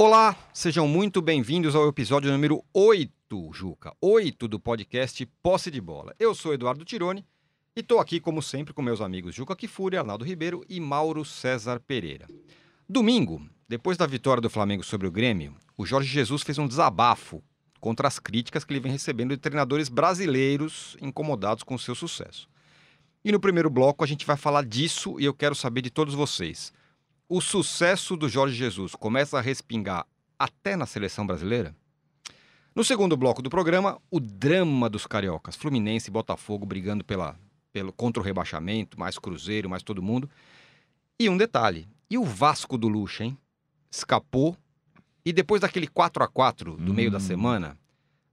Olá, sejam muito bem-vindos ao episódio número 8, Juca. 8 do podcast Posse de Bola. Eu sou Eduardo Tironi e estou aqui, como sempre, com meus amigos Juca Kifuri, Arnaldo Ribeiro e Mauro César Pereira. Domingo, depois da vitória do Flamengo sobre o Grêmio, o Jorge Jesus fez um desabafo contra as críticas que ele vem recebendo de treinadores brasileiros incomodados com seu sucesso. E no primeiro bloco a gente vai falar disso e eu quero saber de todos vocês. O sucesso do Jorge Jesus começa a respingar até na seleção brasileira? No segundo bloco do programa, o drama dos cariocas, Fluminense e Botafogo brigando pela, pelo, contra o rebaixamento, mais Cruzeiro, mais todo mundo. E um detalhe, e o Vasco do Lucha, hein? Escapou e depois daquele 4 a 4 do hum. meio da semana,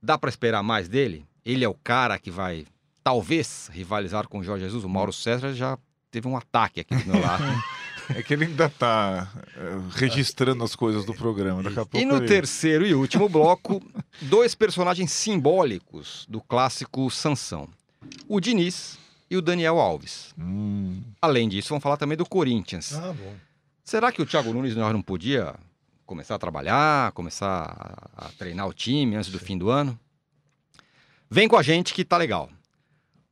dá para esperar mais dele? Ele é o cara que vai talvez rivalizar com o Jorge Jesus. O Mauro César já teve um ataque aqui do meu lado. É que ele ainda está uh, registrando as coisas do programa. Daqui a pouco e no ele... terceiro e último bloco, dois personagens simbólicos do clássico Sansão: o Diniz e o Daniel Alves. Hum. Além disso, vamos falar também do Corinthians. Ah, bom. Será que o Thiago Nunes não podia começar a trabalhar, começar a treinar o time antes do fim do ano? Vem com a gente que tá legal.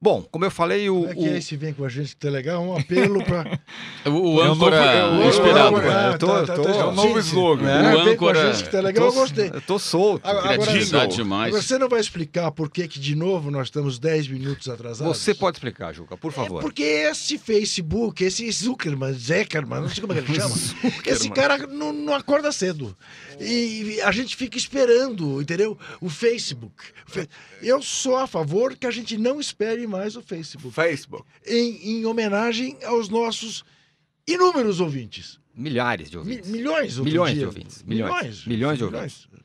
Bom, como eu falei, o. Como é que o... é esse vem com a gente que tá legal? Um apelo para. o, o âncora é o, inspirado. É, eu tô, tá, tá, tô, é o novo slogan. É, o âncora. Com a gente que tá legal, eu, tô, eu gostei. Eu tô solto. Agora, agora, demais. Você não vai explicar por que, que, de novo, nós estamos 10 minutos atrasados? Você pode explicar, Juca, por favor. É porque esse Facebook, esse Zuckerman, Zuckerman, não sei como é que ele chama, esse cara não, não acorda cedo. E a gente fica esperando, entendeu? O Facebook. Eu sou a favor que a gente não espere mais o Facebook. Facebook. Em, em homenagem aos nossos inúmeros ouvintes. Milhares de ouvintes. Mi milhões, milhões de ouvintes. Milhões. Milhões, milhões de ouvintes. Milhões.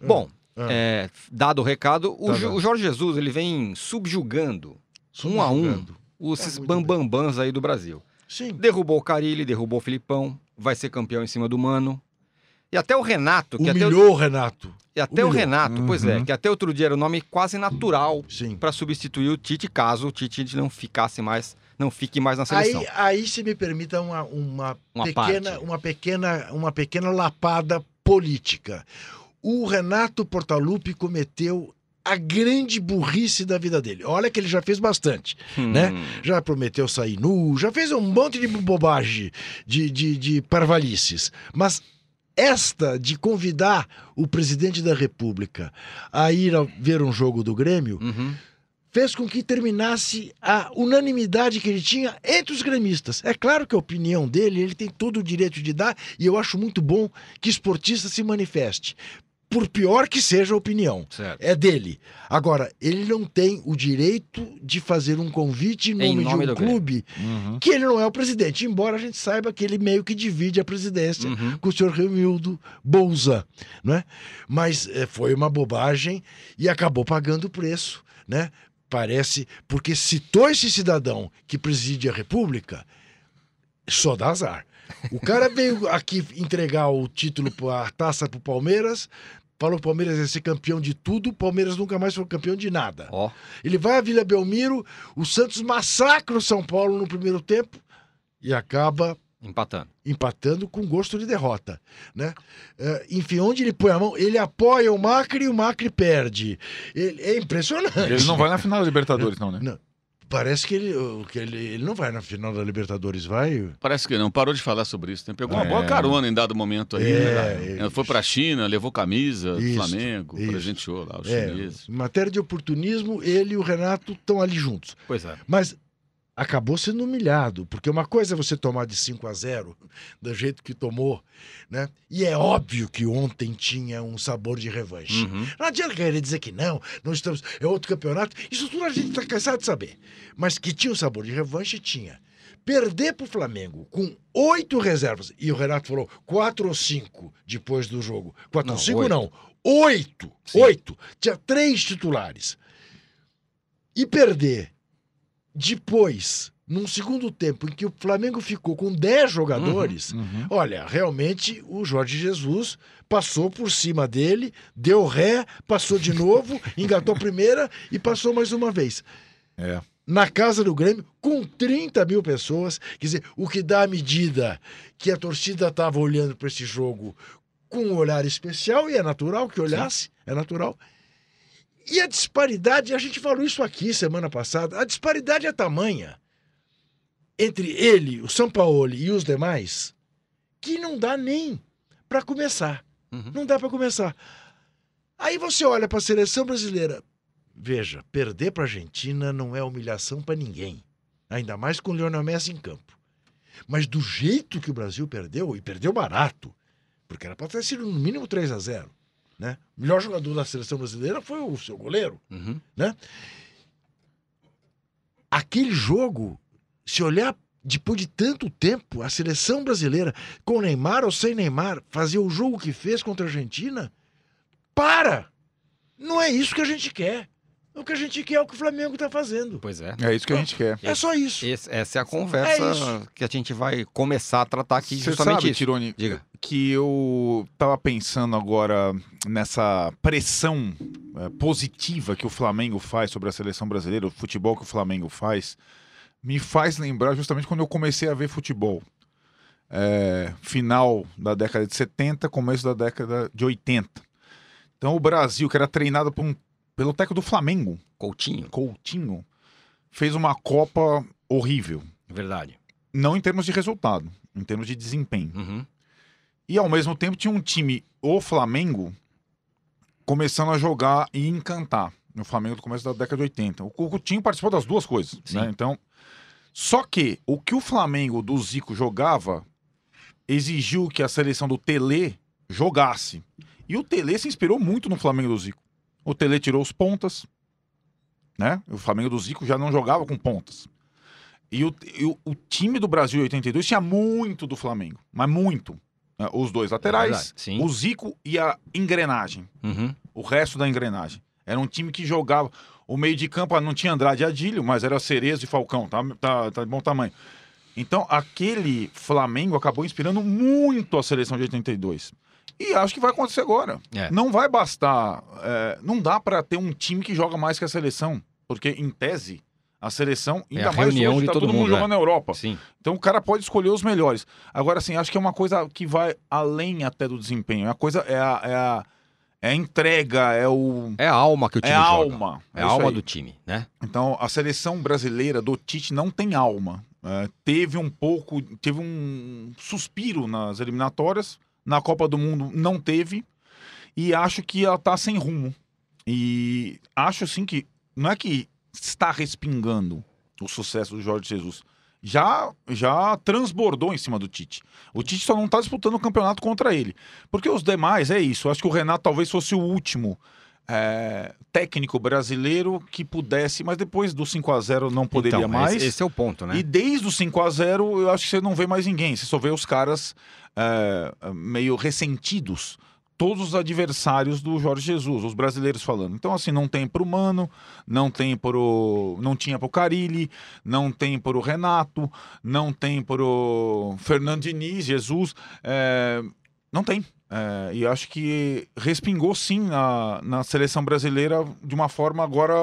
Bom, ah. é, dado o recado, o, tá o, Jorge Jesus ele vem subjugando, subjugando. um a um os é bambambãs aí do Brasil. Sim. Derrubou o Carilli, derrubou o Filipão, vai ser campeão em cima do Mano. E até o Renato. Que Humilhou até o Renato. E até Humilhou. o Renato, uhum. pois é, uhum. que até outro dia era o nome quase natural para substituir o Tite, caso o Tite não ficasse mais, não fique mais na seleção. Aí, aí se me permita uma, uma, uma pequena, parte. uma pequena, uma pequena lapada política. O Renato Portaluppi cometeu a grande burrice da vida dele. Olha que ele já fez bastante, hum. né? Já prometeu sair nu, já fez um monte de bobagem, de, de, de parvalices. Mas esta de convidar o presidente da República a ir a ver um jogo do Grêmio uhum. fez com que terminasse a unanimidade que ele tinha entre os gremistas. É claro que a opinião dele, ele tem todo o direito de dar, e eu acho muito bom que esportista se manifeste por pior que seja a opinião. Certo. É dele. Agora, ele não tem o direito de fazer um convite em nome, em nome de um clube uhum. que ele não é o presidente, embora a gente saiba que ele meio que divide a presidência uhum. com o senhor Remildo Bolza, é? Mas é, foi uma bobagem e acabou pagando o preço, né? Parece, porque citou esse cidadão que preside a República, só dá azar. O cara veio aqui entregar o título, a taça pro Palmeiras, Falou que o Palmeiras ia ser campeão de tudo, o Palmeiras nunca mais foi campeão de nada. Oh. Ele vai à Vila Belmiro, o Santos massacra o São Paulo no primeiro tempo e acaba empatando. Empatando com gosto de derrota, né? Uh, enfim, onde ele põe a mão, ele apoia o Macri e o Macri perde. Ele, é impressionante. Ele não vai na final da Libertadores, não, né? Não. Parece que ele, que ele, ele não vai na final da Libertadores, vai? Parece que não, parou de falar sobre isso. Né? Pegou uma é. boa carona em dado momento aí. É, né? Foi para a China, levou camisa do Flamengo, isso. presenteou lá os é, chineses. Em matéria de oportunismo, ele e o Renato estão ali juntos. Pois é. Mas acabou sendo humilhado, porque uma coisa é você tomar de 5 a 0 do jeito que tomou, né? E é óbvio que ontem tinha um sabor de revanche. Uhum. Não adianta querer dizer que não, não estamos, é outro campeonato. Isso tudo a gente está cansado de saber. Mas que tinha um sabor de revanche, tinha. Perder para o Flamengo com oito reservas, e o Renato falou quatro ou cinco depois do jogo. Quatro ou cinco oito. não, oito. Sim. Oito. Tinha três titulares. E perder depois, num segundo tempo em que o Flamengo ficou com 10 jogadores, uhum, uhum. olha, realmente o Jorge Jesus passou por cima dele, deu ré, passou de novo, engatou a primeira e passou mais uma vez. É. Na casa do Grêmio, com 30 mil pessoas, quer dizer, o que dá a medida que a torcida estava olhando para esse jogo com um olhar especial, e é natural que olhasse, Sim. é natural. E a disparidade, a gente falou isso aqui semana passada, a disparidade é tamanha entre ele, o São Paulo e os demais, que não dá nem para começar. Uhum. Não dá para começar. Aí você olha para a seleção brasileira. Veja, perder para a Argentina não é humilhação para ninguém. Ainda mais com o Lionel Messi em campo. Mas do jeito que o Brasil perdeu, e perdeu barato, porque era para ter sido no mínimo 3 a 0 né? O melhor jogador da seleção brasileira foi o seu goleiro. Uhum. Né? Aquele jogo, se olhar depois de tanto tempo, a seleção brasileira, com Neymar ou sem Neymar, fazer o jogo que fez contra a Argentina, para! Não é isso que a gente quer. O que a gente quer é o que o Flamengo está fazendo. Pois é. É isso que a gente quer. É só isso. Esse, essa é a conversa é que a gente vai começar a tratar aqui Você justamente sabe, isso. Tirone, Diga. que eu tava pensando agora nessa pressão é, positiva que o Flamengo faz sobre a seleção brasileira, o futebol que o Flamengo faz, me faz lembrar justamente quando eu comecei a ver futebol. É, final da década de 70, começo da década de 80. Então o Brasil, que era treinado por um pelo técnico do Flamengo. Coutinho. Coutinho. Fez uma Copa horrível. Verdade. Não em termos de resultado, em termos de desempenho. Uhum. E ao mesmo tempo tinha um time, o Flamengo, começando a jogar e encantar. No Flamengo do começo da década de 80. O Coutinho participou das duas coisas. Né? Então. Só que o que o Flamengo do Zico jogava exigiu que a seleção do Tele jogasse. E o Tele se inspirou muito no Flamengo do Zico. O Tele tirou os pontas, né? O Flamengo do Zico já não jogava com pontas. E o, e o, o time do Brasil em 82 tinha muito do Flamengo, mas muito. Né? Os dois laterais, é o Zico e a engrenagem. Uhum. O resto da engrenagem. Era um time que jogava. O meio de campo não tinha Andrade e Adílio, mas era Cerezo e Falcão, tá, tá, tá de bom tamanho. Então, aquele Flamengo acabou inspirando muito a seleção de 82. E acho que vai acontecer agora. É. Não vai bastar. É, não dá para ter um time que joga mais que a seleção. Porque, em tese, a seleção, ainda é mais hoje, tá todo, todo mundo, jogando é. na Europa. Sim. Então o cara pode escolher os melhores. Agora, assim, acho que é uma coisa que vai além até do desempenho. A coisa é a, é a, é a entrega, é o. É a alma que o time é joga. Alma. É, é a alma aí. do time, né? Então, a seleção brasileira do Tite não tem alma. É, teve um pouco. Teve um suspiro nas eliminatórias na Copa do Mundo não teve. E acho que ela tá sem rumo. E acho assim que não é que está respingando o sucesso do Jorge Jesus. Já, já transbordou em cima do Tite. O Tite só não está disputando o campeonato contra ele. Porque os demais, é isso. Acho que o Renato talvez fosse o último é, técnico brasileiro que pudesse, mas depois do 5 a 0 não poderia então, mais. Esse, esse, é o ponto, né? E desde o 5 a 0 eu acho que você não vê mais ninguém. Você só vê os caras é, meio ressentidos todos os adversários do Jorge Jesus, os brasileiros falando. Então, assim, não tem pro Mano, não tem pro. não tinha pro Carilli, não tem pro Renato, não tem pro Fernando Diniz, Jesus. É, não tem. É, e acho que respingou sim na, na seleção brasileira de uma forma agora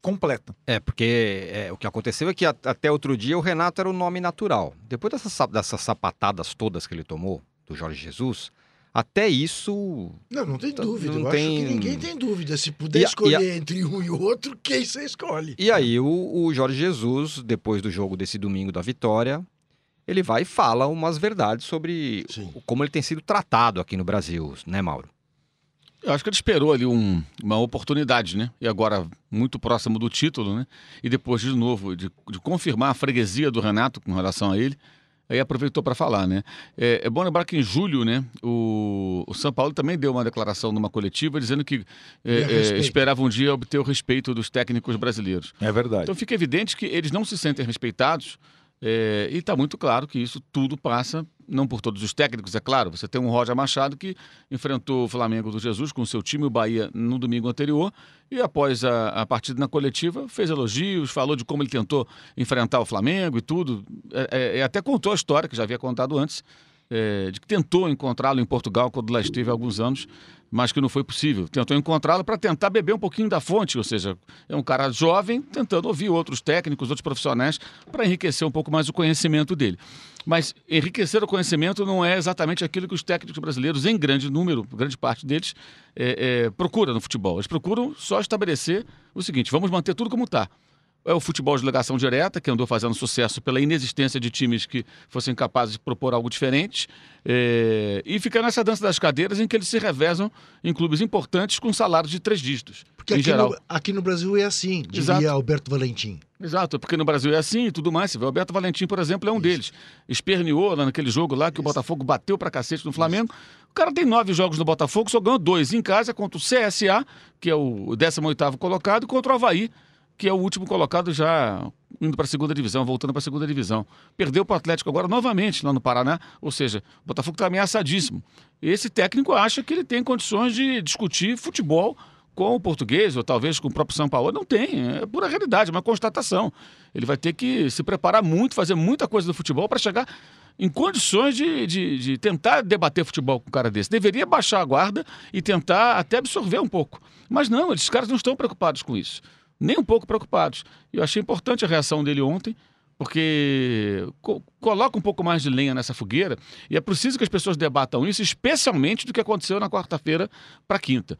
completa. É, porque é, o que aconteceu é que a, até outro dia o Renato era o nome natural. Depois dessas, dessas sapatadas todas que ele tomou, do Jorge Jesus, até isso. Não, não tem dúvida. Não Eu tem... acho que ninguém tem dúvida. Se puder e, escolher e a... entre um e outro, quem você escolhe? E aí, o, o Jorge Jesus, depois do jogo desse domingo da vitória, ele vai e fala umas verdades sobre Sim. como ele tem sido tratado aqui no Brasil, né, Mauro? Eu acho que ele esperou ali um, uma oportunidade, né? E agora, muito próximo do título, né? E depois, de novo, de, de confirmar a freguesia do Renato com relação a ele, aí aproveitou para falar, né? É, é, bom lembrar que em julho, né, o, o, São Paulo também deu uma declaração numa coletiva dizendo que é, é, esperava um dia obter o respeito dos técnicos brasileiros. É verdade. Então fica evidente que eles não se sentem respeitados é, e está muito claro que isso tudo passa, não por todos os técnicos, é claro. Você tem um Roger Machado que enfrentou o Flamengo do Jesus com seu time, o Bahia, no domingo anterior, e após a, a partida na coletiva, fez elogios, falou de como ele tentou enfrentar o Flamengo e tudo. É, é, até contou a história, que já havia contado antes, é, de que tentou encontrá-lo em Portugal quando lá esteve há alguns anos, mas que não foi possível. Tentou encontrá-lo para tentar beber um pouquinho da fonte, ou seja, é um cara jovem tentando ouvir outros técnicos, outros profissionais, para enriquecer um pouco mais o conhecimento dele. Mas enriquecer o conhecimento não é exatamente aquilo que os técnicos brasileiros, em grande número, grande parte deles, é, é, procura no futebol. Eles procuram só estabelecer o seguinte: vamos manter tudo como está é o futebol de ligação direta, que andou fazendo sucesso pela inexistência de times que fossem capazes de propor algo diferente. É... E fica nessa dança das cadeiras em que eles se revezam em clubes importantes com salários de três dígitos. Porque aqui, geral. No, aqui no Brasil é assim, diria Exato. Alberto Valentim. Exato, porque no Brasil é assim e tudo mais. O Alberto Valentim, por exemplo, é um Isso. deles. Esperneou lá naquele jogo lá que Isso. o Botafogo bateu pra cacete no Flamengo. Isso. O cara tem nove jogos no Botafogo, só ganhou dois em casa contra o CSA, que é o 18º colocado, e contra o Havaí, que é o último colocado já indo para a segunda divisão, voltando para a segunda divisão. Perdeu para o Atlético agora novamente lá no Paraná, ou seja, o Botafogo está ameaçadíssimo. Esse técnico acha que ele tem condições de discutir futebol com o português, ou talvez com o próprio São Paulo. Não tem, é pura realidade, é uma constatação. Ele vai ter que se preparar muito, fazer muita coisa do futebol para chegar em condições de, de, de, tentar debater futebol com um cara desse. Deveria baixar a guarda e tentar até absorver um pouco. Mas não, esses caras não estão preocupados com isso nem um pouco preocupados. Eu achei importante a reação dele ontem, porque co coloca um pouco mais de lenha nessa fogueira e é preciso que as pessoas debatam isso, especialmente do que aconteceu na quarta-feira para quinta.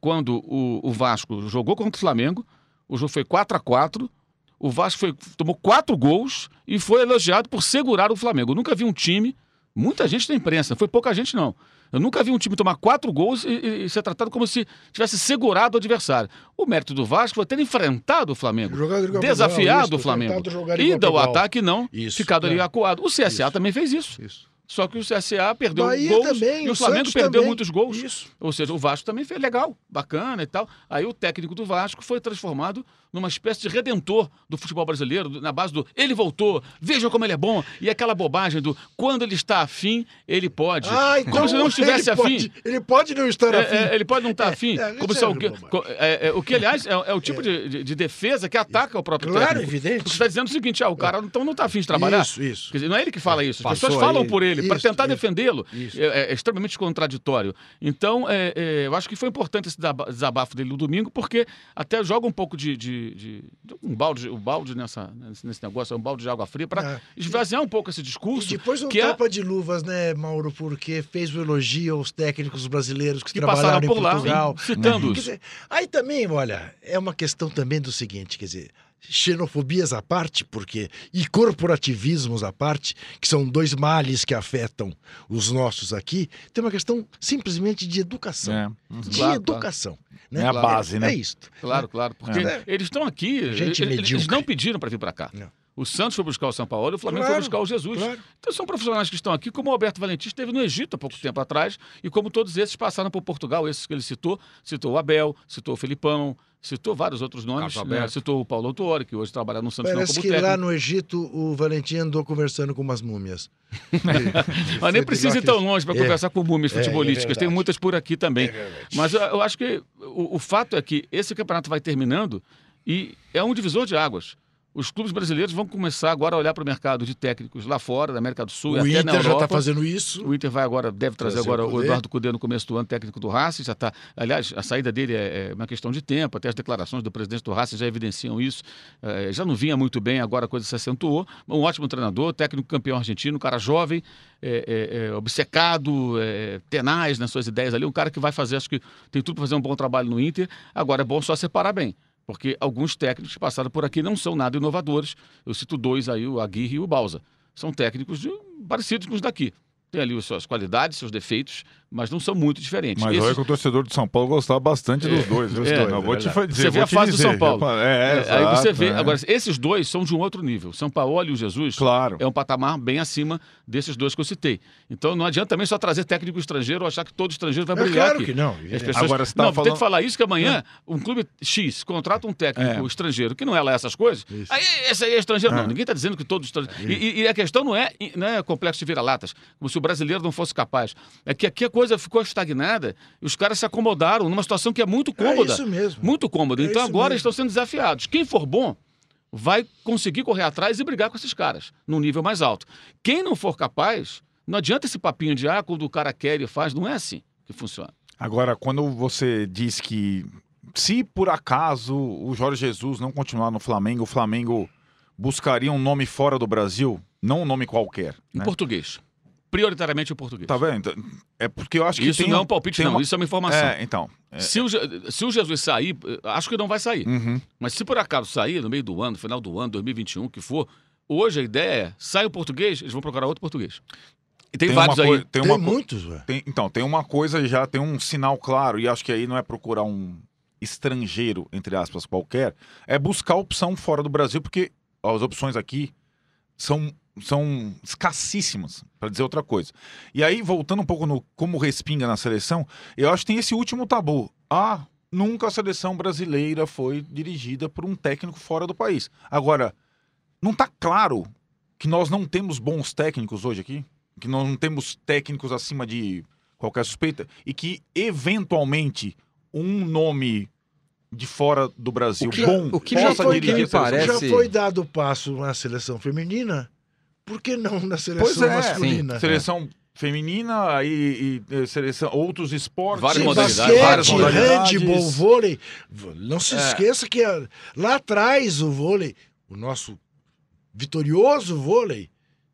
Quando o, o, Vasco jogou contra o Flamengo, o jogo foi 4 a 4 o Vasco foi, tomou quatro gols e foi elogiado por segurar o Flamengo. Eu nunca vi um time, muita gente da imprensa, foi pouca gente não, eu nunca vi um time tomar quatro gols e, e, ser tratado como se tivesse segurado o adversário. O mérito do Vasco foi ter enfrentado o Flamengo, desafiado o Flamengo. Ida ao ataque não, isso, ficado é. ali acuado. O CSA isso. também fez isso. isso. Só que o CSA perdeu Bahia gols também, e o, o Flamengo Santos perdeu também. muitos gols. Isso. Ou seja, o Vasco também fez legal, bacana e tal. Aí o técnico do Vasco foi transformado numa espécie de redentor do futebol brasileiro, na base do ele voltou, veja como ele é bom. E aquela bobagem do quando ele está afim, ele pode. Ah, então como se não estivesse ele afim. Pode, ele pode não estar é, afim. É, ele pode não estar é, afim. É, como se o, é, o que, aliás, é, o tipo de, de, de, defesa que ataca o próprio claro, técnico. evidente. Você está dizendo o seguinte: ah, o cara então não está afim de trabalhar. Isso, isso. Dizer, não é ele que fala isso. As Passou pessoas falam aí. por ele para tentar defendê-lo. É, extremamente contraditório. Então, eu acho que foi importante esse desabafo dele no domingo, porque até joga um pouco de, de, de um balde, um balde nessa, nesse negócio, é um balde de água fria, para é. esvaziar um pouco esse discurso. E depois um que é tapa é... de luvas, né, Mauro, porque fez o elogio aos técnicos brasileiros que, que trabalharam por em Portugal. Lá, citando uhum. Aí também, olha, é uma questão também do seguinte, quer dizer, xenofobias à parte, porque e corporativismos à parte, que são dois males que afetam os nossos aqui, tem uma questão simplesmente de educação. É. Uhum. De claro, educação. Claro. Né? É a base, né? É isso. Claro, claro. Porque é. eles estão aqui, Gente eles, eles não pediram para vir para cá. Não. O Santos foi buscar o São Paulo e o Flamengo claro, foi buscar o Jesus. Claro. Então são profissionais que estão aqui, como o Alberto Valentim esteve no Egito há pouco tempo atrás, e como todos esses passaram por Portugal, esses que ele citou, citou o Abel, citou o Felipão, citou vários outros nomes, né? citou o Paulo Autuori, que hoje trabalha no Santos Parece como que técnico. lá no Egito o Valentim andou conversando com umas múmias. Mas nem precisa ir tão longe para é, conversar com múmias é, é futebolísticas, é tem muitas por aqui também. É Mas eu, eu, acho que o, o fato é que esse campeonato vai terminando e é um divisor de águas os clubes brasileiros vão começar agora a olhar para o mercado de técnicos lá fora, da América do Sul o e até Inter na Europa. já está fazendo isso. O Inter vai agora, deve trazer agora o, Eduardo Cudê no começo do ano, técnico do Racing, já está. Aliás, a saída dele é, é, uma questão de tempo, até as declarações do presidente do Racing já evidenciam isso. É, já não vinha muito bem, agora a coisa se acentuou. Um ótimo treinador, técnico campeão argentino, um cara jovem, é, é, é obcecado, tenaz nas suas ideias ali, um cara que vai fazer, acho que tem tudo para fazer um bom trabalho no Inter. Agora é bom só separar bem. Porque alguns técnicos que passaram por aqui não são nada inovadores. Eu cito dois aí, o Aguirre e o Balsa. São técnicos de, parecidos com os daqui. Tem ali suas qualidades, seus defeitos, mas não são muito diferentes. Mas olha que o torcedor de São Paulo gostava bastante dos é, dois. Dos é, dois não, vou te dizer, você vê a fase dizer, do São Paulo. É, é, aí você vê. Agora, esses dois são de um outro nível. São Paulo e o Jesus claro. é um patamar bem acima desses dois que eu citei. Então não adianta também só trazer técnico estrangeiro ou achar que todo estrangeiro vai brilhar claro aqui. que não. As pessoas, Agora, você tá não, falando... tem que falar isso que amanhã um clube X contrata um técnico estrangeiro que não é lá essas coisas. Isso. Aí esse aí é estrangeiro. Não, ninguém está dizendo que todos estrangeiro. E, e, a questão não é, não é complexo de vira-latas, como se o brasileiro não fosse capaz. É que aqui a coisa ficou estagnada e os caras se acomodaram numa situação que é muito cômoda. É isso mesmo. Muito cômoda. É então agora mesmo. estão sendo desafiados. Quem for bom vai conseguir correr atrás e brigar com esses caras num nível mais alto. Quem não for capaz Não adianta esse papinho de, ah, quando o cara quer e faz. Não é assim que funciona. Agora, quando você diz que se por acaso o Jorge Jesus não continuar no Flamengo, o Flamengo buscaria um nome fora do Brasil, não um nome qualquer. Em né? português. Prioritariamente o português. Tá vendo? É porque eu acho que Isso tem não é um palpite, não. uma- Isso é uma informação. É, então. é- Se, o, se o Jesus sair, acho que não vai sair. Uhum. Mas se por acaso sair no meio do ano, no final do ano, 2021, que for, hoje a ideia é, sai o português, eles vão procurar outro português. E tem, Tem vários uma aí. tem Tem muitos, velho. tem- então, tem uma coisa já, tem um sinal claro, e acho que aí não é procurar um estrangeiro, entre aspas, qualquer, é buscar opção fora do Brasil, porque as opções aqui são, são escassíssimas, para dizer outra coisa. E aí, voltando um pouco no como respinga na seleção, eu acho que tem esse último tabu. Ah, nunca a seleção brasileira foi dirigida por um técnico fora do país. Agora, não tá claro que nós não temos bons técnicos hoje aqui? Que nós não temos técnicos acima de qualquer suspeita? E que, eventualmente, um nome de fora do Brasil O que- bom o que já possa foi- dirigir me a seleção? parece- Já foi dado o passo na seleção feminina, por que não na seleção Pois é, masculina? Seleção feminina aí e, eh, seleção outros esportes, Várias Sim, modalidades, várias basquete, modalidades. handball, vôlei. Não se É. esqueça que a- lá atrás o vôlei, o nosso vitorioso vôlei,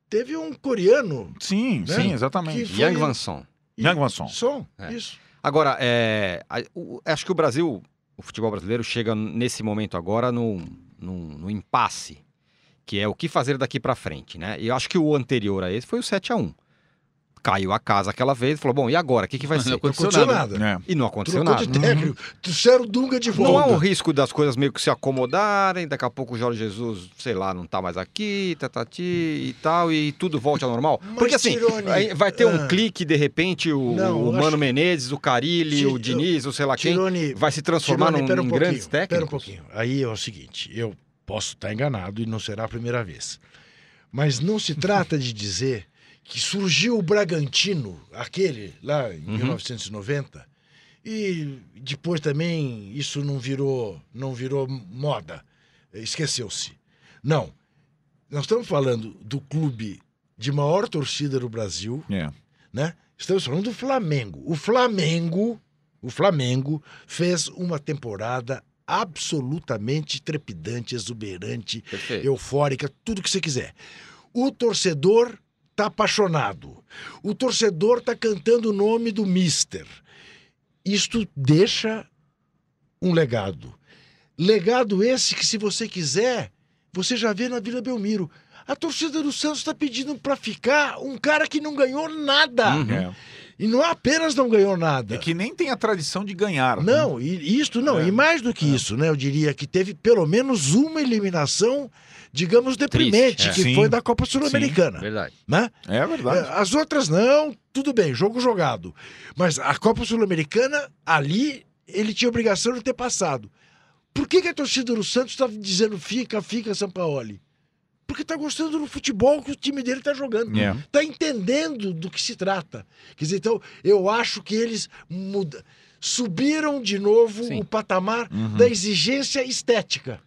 teve um coreano. Sim, Né? sim, exatamente. Yang Van Son. Yang Vanson. Som, É. isso. Agora, é, acho que o Brasil, o futebol brasileiro, chega nesse momento agora no, no, no impasse, que é o que fazer daqui pra frente, né? E eu acho que o anterior a esse foi o 7 a 1 Caiu a casa aquela vez, falou, bom, e agora? O que, que vai Não ser? Não aconteceu aconteceu nada. nada. É. E não aconteceu Trocou nada. de técnico. Trouxeram o Dunga de Não há volta. um risco das coisas meio que se acomodarem, daqui a pouco o Jorge Jesus, sei lá, não tá mais aqui, tatati e tal, e tudo volte ao normal? Mas, Porque assim, Tirone, vai ter um ah, clique, de repente, o, Não, o Mano acho- Menezes, o Carilli, o Diniz, o sei lá quem, Tirone, vai se transformar Tirone, num, um grandes Pera um técnicos? pouquinho. Aí é o seguinte, eu posso estar enganado e não será a primeira vez. Mas não se trata de dizer que surgiu o Bragantino, aquele lá em Uhum. 1990, e depois também isso não virou, não virou moda. Esqueceu-se. Não. Nós estamos falando do clube de maior torcida do Brasil, É. né? Estamos falando do Flamengo. O Flamengo, o Flamengo fez uma temporada absolutamente trepidante, exuberante, Perfeito. eufórica, tudo que você quiser. O torcedor tá apaixonado. O torcedor tá cantando o nome do Mister. Isto deixa um legado. Legado esse que, se você quiser, você já vê na Vila Belmiro. A torcida do Santos está pedindo para ficar um cara que não ganhou nada. Uhum. É. E não apenas não ganhou nada. E que nem tem a tradição de ganhar. né? Não, e isto não, É. e mais do que isso, né? Eu diria que teve pelo menos uma eliminação, digamos, deprimente, é. que Sim. foi da Copa Sul-Americana. Verdade. Né? É verdade. É, As outras não, tudo bem, jogo jogado. Mas a Copa Sul-Americana, ali, ele tinha obrigação de ter passado. Por que, que a torcida do Santos está dizendo fica, fica, Sampaoli? Porque está gostando do futebol que o time dele está jogando. É. Está entendendo do que se trata. Quer dizer, então, eu acho que eles muda, subiram de novo Sim. o patamar Uhum. da exigência estética.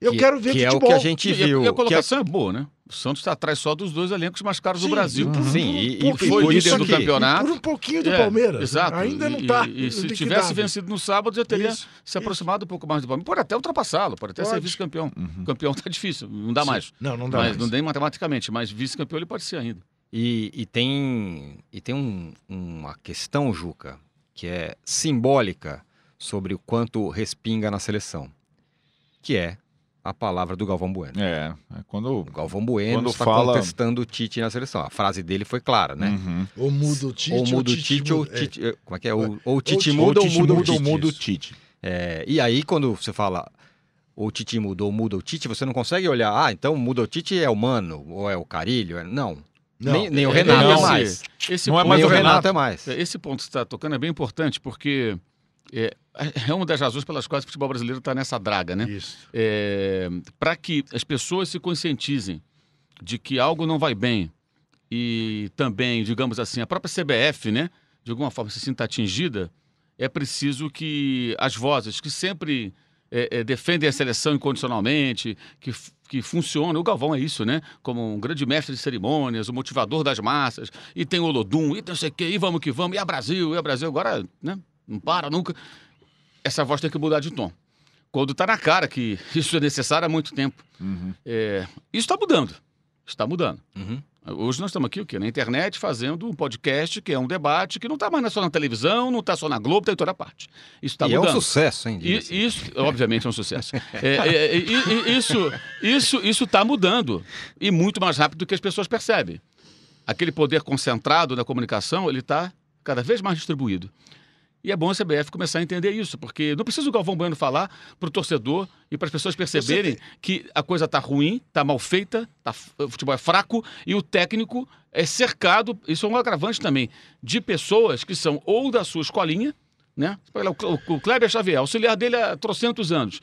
Eu que, quero ver que é o futebol. que a gente E, a- viu. e a que colocação é boa, né? O Santos está atrás só dos dois elencos mais caros Sim, do Brasil. Sim, e- e foi líder isso do aqui, campeonato. e Por um pouquinho do É, Palmeiras. Exato. Ainda não está. E, e se tivesse vencido no sábado, já teria Isso, se aproximado um pouco mais do Palmeiras. Pode até ultrapassá-lo, pode até ser Pode. vice-campeão. Uhum. Campeão tá difícil, não dá mais. Não, não dá Mas mais. não nem matematicamente, mas vice-campeão ele pode ser ainda. E, e tem, e tem um- uma questão, Juca, que é simbólica sobre o quanto respinga na seleção, que é a palavra do Galvão Bueno. É, é quando. O Galvão Bueno Quando está fala- contestando o Tite na seleção. A frase dele foi clara, né? Uhum. Ou muda o Tite, ou muda o Tite, ou é. Tite. eh, Como é que é? Ou, ou o Tite muda, Ou muda, o muda ou Tite. muda o. Tite. É, e aí, quando você fala ou o Tite muda ou muda o Tite, você não consegue olhar, ah, então muda o Tite é o Mano, ou é o Carilho. é- Não. Não, nem, nem o É, Renato não, é mais. Esse Não é mais o Renato Renato. é mais. Esse ponto que você está tocando é bem importante, porque é, é uma das razões pelas quais o futebol brasileiro está nessa draga, né? Isso. para que as pessoas se conscientizem de que algo não vai bem e também, digamos assim, a própria CBF, né, de alguma forma se sinta atingida, é preciso que as vozes que sempre é, é, defendem a seleção incondicionalmente, que, que funciona. O Galvão é isso, né? Como um grande mestre de cerimônias, o motivador das massas, e tem o Olodum, e não sei o quê, e vamos que vamos, e a Brasil, e a Brasil. Agora, né? Não para nunca. Essa voz tem que mudar de tom. Quando está na cara que isso é necessário há muito tempo. Uhum. É, isso está mudando. Está mudando. Uhum. Hoje nós estamos aqui o quê? Na internet fazendo um podcast que é um debate que não está mais só na televisão, não está só na Globo, está em toda parte. Isso está mudando. é um sucesso, hein? E, isso, obviamente, é um sucesso. é, é, é, isso isso isso está mudando e muito mais rápido do que as pessoas percebem. Aquele poder concentrado na comunicação ele está cada vez mais distribuído. E é bom a CBF começar a entender isso, porque não precisa o Galvão Bueno falar para o torcedor e para as pessoas perceberem que a coisa está ruim, está mal feita, tá, o futebol é fraco e o técnico é cercado, isso é um agravante também, de pessoas que são ou da sua escolinha, né? O, o Kleber Xavier, auxiliar dele há trocentos anos.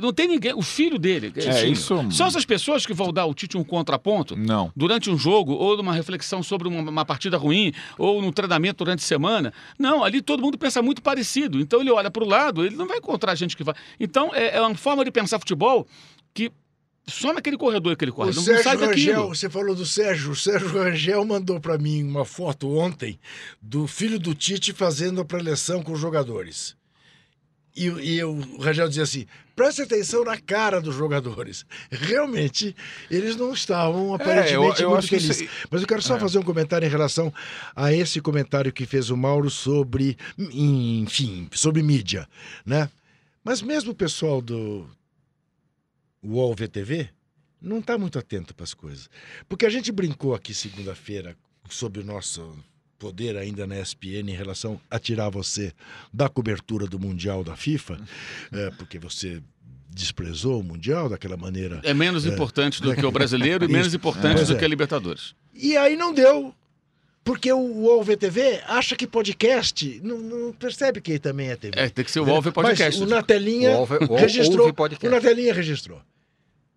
Não tem ninguém. O filho dele. É, isso... São essas pessoas que vão dar o Tite um contraponto? Não. Durante um jogo, ou numa reflexão sobre uma, uma, partida ruim, ou num treinamento durante a semana. Não, ali todo mundo pensa muito parecido. Então ele olha para o lado, ele não vai encontrar gente que vai. Então é, é uma forma de pensar futebol que só naquele corredor que ele corre. O não Sérgio sai Rangel, você falou do Sérgio. O Sérgio Rangel mandou para mim uma foto ontem do filho do Tite fazendo a preleção com os jogadores. E, e o Rangel dizia assim: preste atenção na cara dos jogadores. Realmente, eles não estavam aparentemente é, eu, eu muito felizes. Isso... Mas eu quero só é. fazer um comentário em relação a esse comentário que fez o Mauro sobre, enfim, sobre mídia, né? Mas mesmo o pessoal do UOL VTV não está muito atento para as coisas. Porque a gente brincou aqui segunda-feira sobre o nosso poder ainda na ESPN em relação a tirar você da cobertura do Mundial da FIFA, é, porque você desprezou o Mundial daquela maneira. É menos é, importante do que o brasileiro e menos importante é. do que a Libertadores. E aí não deu. Porque o UOL VTV acha que podcast não, não, percebe que também é TV. É, tem que ser o UOL Podcast. Mas o Natelinha registrou. O Natelinha registrou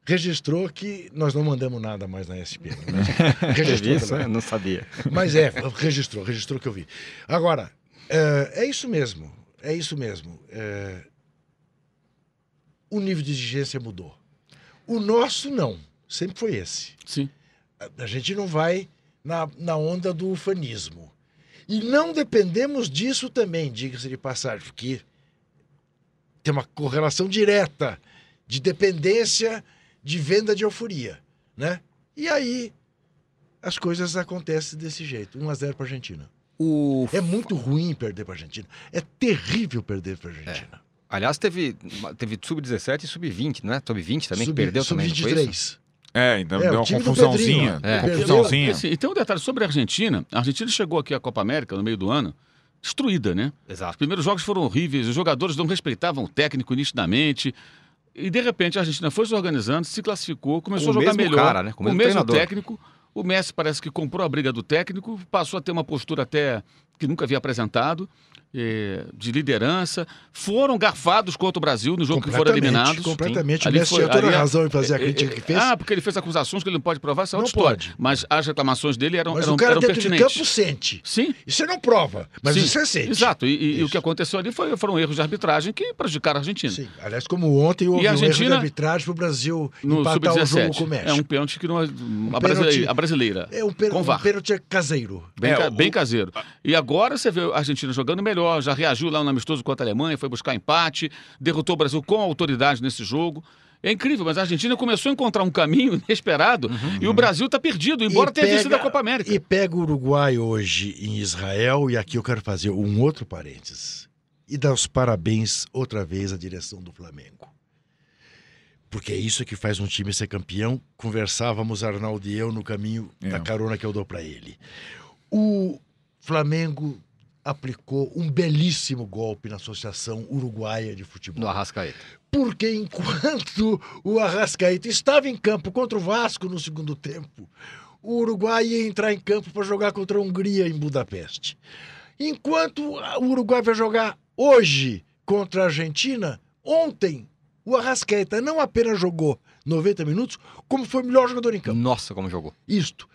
registrou que nós não mandamos nada mais na ESPN. Registrou isso? Eu não sabia. Mas é, registrou, registrou que eu vi. Agora, é, é isso mesmo, é isso mesmo. É, o nível de exigência mudou. O nosso não, sempre foi esse. Sim. A, a gente não vai na, na onda do ufanismo. E não dependemos disso também, diga-se de passagem, porque tem uma correlação direta de dependência de venda de euforia, né? E aí as coisas acontecem desse jeito, 1 a 0 para a Argentina. O... É muito ruim perder para a Argentina. É terrível perder para a Argentina. É. Aliás, teve, teve sub-17 e sub-20, né? Sub-20 também, Sub, que perdeu sub também, 23. É, então é, deu uma confusãozinha. É. confusãozinha. Esse, e tem um detalhe sobre a Argentina. A Argentina chegou aqui à Copa América no meio do ano destruída, né? Exato. Os primeiros jogos foram horríveis, os jogadores não respeitavam o técnico nitidamente. E de repente a Argentina foi se organizando, se classificou, começou com a jogar melhor. Cara, né? Com, o mesmo treinador. técnico. O Messi parece que comprou a briga do técnico, passou a ter uma postura até que nunca havia apresentado de liderança, foram garfados contra o Brasil no jogo que foram eliminados. Completamente, o Messi tinha toda a razão em fazer a crítica que fez. Ah, porque ele fez acusações que ele não pode provar, isso é outra não história. Pode. Mas as reclamações dele eram, mas eram, o cara eram dentro pertinentes. de campo sente. Sim. Isso não prova, mas Sim. isso é sente. Exato, e, e, o que aconteceu ali foi, foram erros de arbitragem que prejudicaram a Argentina. Sim, aliás, como ontem houve e a Argentina, um erro de arbitragem para o Brasil no empatar o jogo com o México. É um pênalti que não é... Um a, brasileira, a brasileira. É um, pênalti, um pênalti caseiro. Bem, é, bem o... caseiro. E agora você vê a Argentina jogando melhor, já reagiu lá no amistoso contra a Alemanha, foi buscar empate, derrotou o Brasil com autoridade nesse jogo. É incrível, mas a Argentina começou a encontrar um caminho inesperado uhum, e o Brasil está perdido, embora tenha vencido a Copa América. E pega o Uruguai hoje em Israel, e aqui eu quero fazer um outro parênteses. E dar os parabéns outra vez à direção do Flamengo. Porque é isso que faz um time ser campeão. Conversávamos, Arnaldo e eu, no caminho é. da carona que eu dou para ele. O Flamengo aplicou um belíssimo golpe na Associação Uruguaia de Futebol. No Arrascaeta. Porque enquanto o Arrascaeta estava em campo contra o Vasco no segundo tempo, o Uruguai ia entrar em campo para jogar contra a Hungria em Budapeste. Enquanto o Uruguai vai jogar hoje contra a Argentina, ontem o Arrascaeta não apenas jogou 90 minutos, como foi o melhor jogador em campo. Nossa, como jogou. Isto.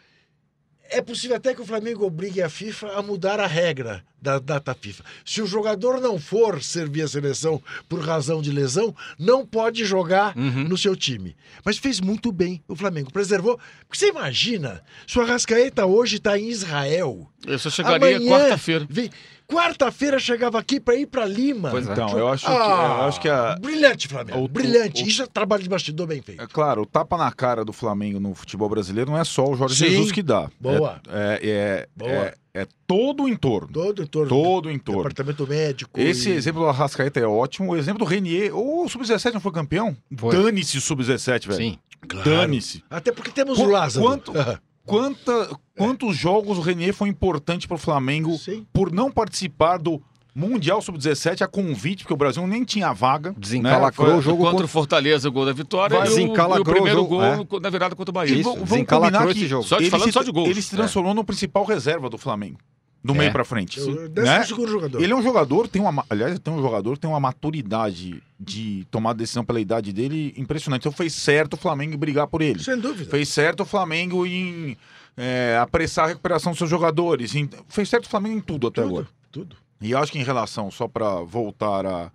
É possível até que o Flamengo obrigue a FIFA a mudar a regra da data FIFA. Se o jogador não for servir a seleção por razão de lesão, não pode jogar Uhum. no seu time. Mas fez muito bem o Flamengo, preservou. Porque você imagina, se o Arrascaeta hoje está em Israel. Eu só chegaria amanhã, quarta-feira. vem- Quarta-feira chegava aqui para ir para Lima. Pois é. Então, eu acho que, Ah, eu acho que a, Brilhante, Flamengo. o- brilhante. o- Isso é trabalho de bastidor bem feito. É claro, o tapa na cara do Flamengo no futebol brasileiro não é só o Jorge Sim. Jesus que dá. Boa. É, é, é, Boa. É- é todo o entorno. Todo em torno Todo o do entorno. departamento médico. Esse e- exemplo do Arrascaeta é ótimo. O exemplo do Renier. O Sub-17 não foi campeão? Foi. Dane-se o Sub-17, velho. Sim. Claro. Dane-se. Até porque temos Qu- o Lázaro. quanto- Quanta, quantos jogos o Renier foi importante para o Flamengo Sim. por não participar do Mundial Sub-17 a convite, porque o Brasil nem tinha vaga. Desencalacrou né? o jogo contra contra o Fortaleza, o gol da vitória, Vai, e o, e o o primeiro jogo, gol é. na virada contra o Bahia. Isso. vamos- combinar esse jogo. Só de- ele falando se, só de gols. Ele se transformou no principal reserva do Flamengo. Do É. meio pra frente. Eu- né? Jogador. Ele é um jogador, tem uma, ma- aliás, tem um jogador que tem uma maturidade de tomar decisão pela idade dele impressionante. Então fez certo o Flamengo em brigar por ele. Sem dúvida. Fez certo o Flamengo em é, apressar a recuperação dos seus jogadores. Em- fez certo o Flamengo em tudo até agora. tudo, tudo. E eu acho que em relação, só para voltar a,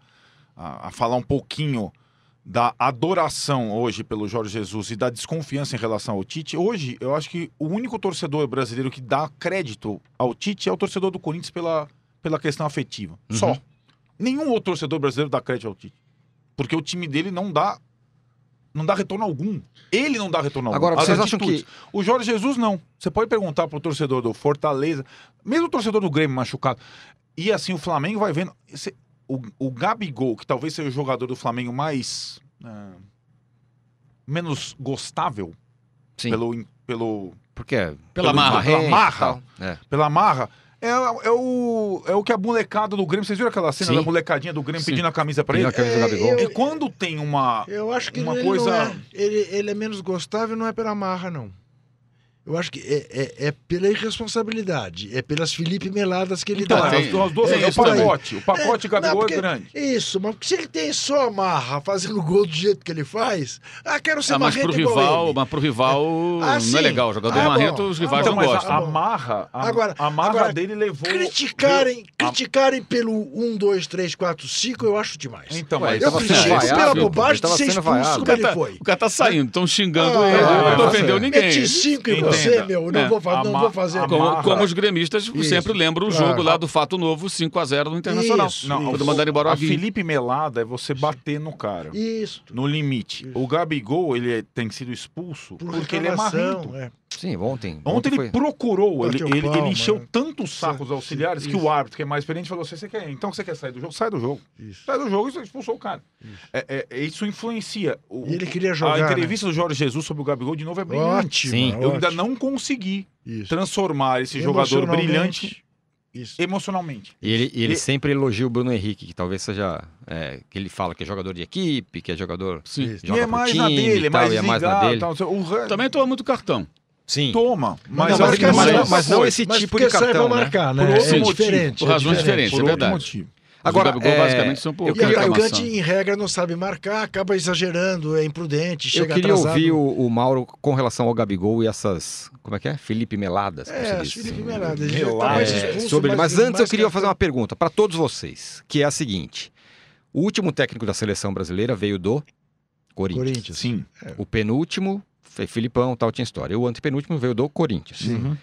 a, a falar um pouquinho da adoração hoje pelo Jorge Jesus e da desconfiança em relação ao Tite, hoje eu acho que o único torcedor brasileiro que dá crédito ao Tite é o torcedor do Corinthians pela, pela questão afetiva. Uhum. Só. Nenhum outro torcedor brasileiro dá crédito ao Tite. Porque o time dele não dá não dá retorno algum. Ele não dá retorno algum. Agora, vocês acham que- O Jorge Jesus não. Você pode perguntar pro torcedor do Fortaleza, mesmo o torcedor do Grêmio machucado. E assim, o Flamengo vai vendo. esse- o, o Gabigol, que talvez seja o jogador do Flamengo mais. ah, menos gostável Sim. pelo, pelo, Porque é Pela pelo marra. Pela marra. É. pela marra. É, é, o, é o que a molecada do Grêmio. Vocês viram aquela cena Sim. da molecadinha do Grêmio Sim. pedindo a camisa pra Pedindo ele? a camisa do É, Gabigol. eu- E quando tem uma. Eu acho que Uma ele, coisa- não é, ele, ele é menos gostável, não é pela marra, não. Eu acho que é, é, é pela irresponsabilidade, é pelas Felipe Meladas que ele Então, dá. é, as, as duas É, é, o pacote. O pacote É, Gabigol não, porque- é grande. Isso, mas se ele tem só a marra fazendo gol do jeito que ele faz, ah, quero ser Ah, mas marrento pro igual rival, ele. mas pro rival Ah, não é legal. O jogador Ah, bom. marrento, os rivais Ah, Então, não gostam. a, a marra, a, Agora- a marra agora, dele levou. Criticarem, a- criticarem pelo 1, 2, 3, 4, 5, eu acho demais. Então, Ué, mas eu vaiado, pela bobagem de ser expulso como O cara, ele tá, foi. o cara tá saindo, estão xingando Ah, ele, ah, não ah, ofendeu é. ninguém. Meti 5 em Entenda. Você, meu, não É. vou, não vou fazer. Como, como os gremistas sempre lembram o Claro. jogo lá do fato novo, 5x0 no Internacional. Isso, Não, isso. mandaram embora o a Aguirre. Felipe Melada é você bater no cara. Isso. No limite. O Gabigol, ele é- tem sido expulso Por porque ele é marrento. é. Sim, ontem. Ontem ele foi... procurou, ele, Bateu ele, encheu né? tanto os sacos Sim, auxiliares sim, que isso. o árbitro, que é mais experiente, falou assim: você quer, então você quer sair do jogo? Sai do jogo. Isso. Sai do jogo e expulsou o cara. É, é- isso influencia. O- E ele queria a jogar. né? entrevista do Jorge Jesus sobre o Gabigol de novo é brilhante. Ótimo. Sim. Eu ainda não consegui Isso. transformar esse jogador brilhante Isso. emocionalmente. E ele, e ele E- sempre elogia o Bruno Henrique, que talvez seja. é, que ele fala que é jogador de equipe, que é jogador. Sim. Isso. Joga e é pro mais time na dele, e é mais e é mais na dele. tal. O Também toma muito cartão. Sim. toma, mas, não, eu mas não- mais mas- outra mas não esse Mas tipo de cartão, né? marcar, né? Por outro é motivo, diferente. por é razões diferente. diferentes, Por é outro verdade. motivo. Agora, Gabigol é, basicamente são por eu E queria- atacante, em regra, não sabe marcar, acaba exagerando, é imprudente, Eu chega queria atrasado. ouvir o, o Mauro com relação ao Gabigol e essas. Como é que é? Felipe Meladas. É, você as disse. Felipe Melada. ele Melada. tá É, expulso, sobre ele. mais- Mas antes eu queria fazer uma pergunta para todos vocês, que é a seguinte: o último técnico da seleção brasileira veio do Corinthians. Corinthians. Sim. O penúltimo, Filipão, tal, tinha história. O antepenúltimo veio do Corinthians. Uhum.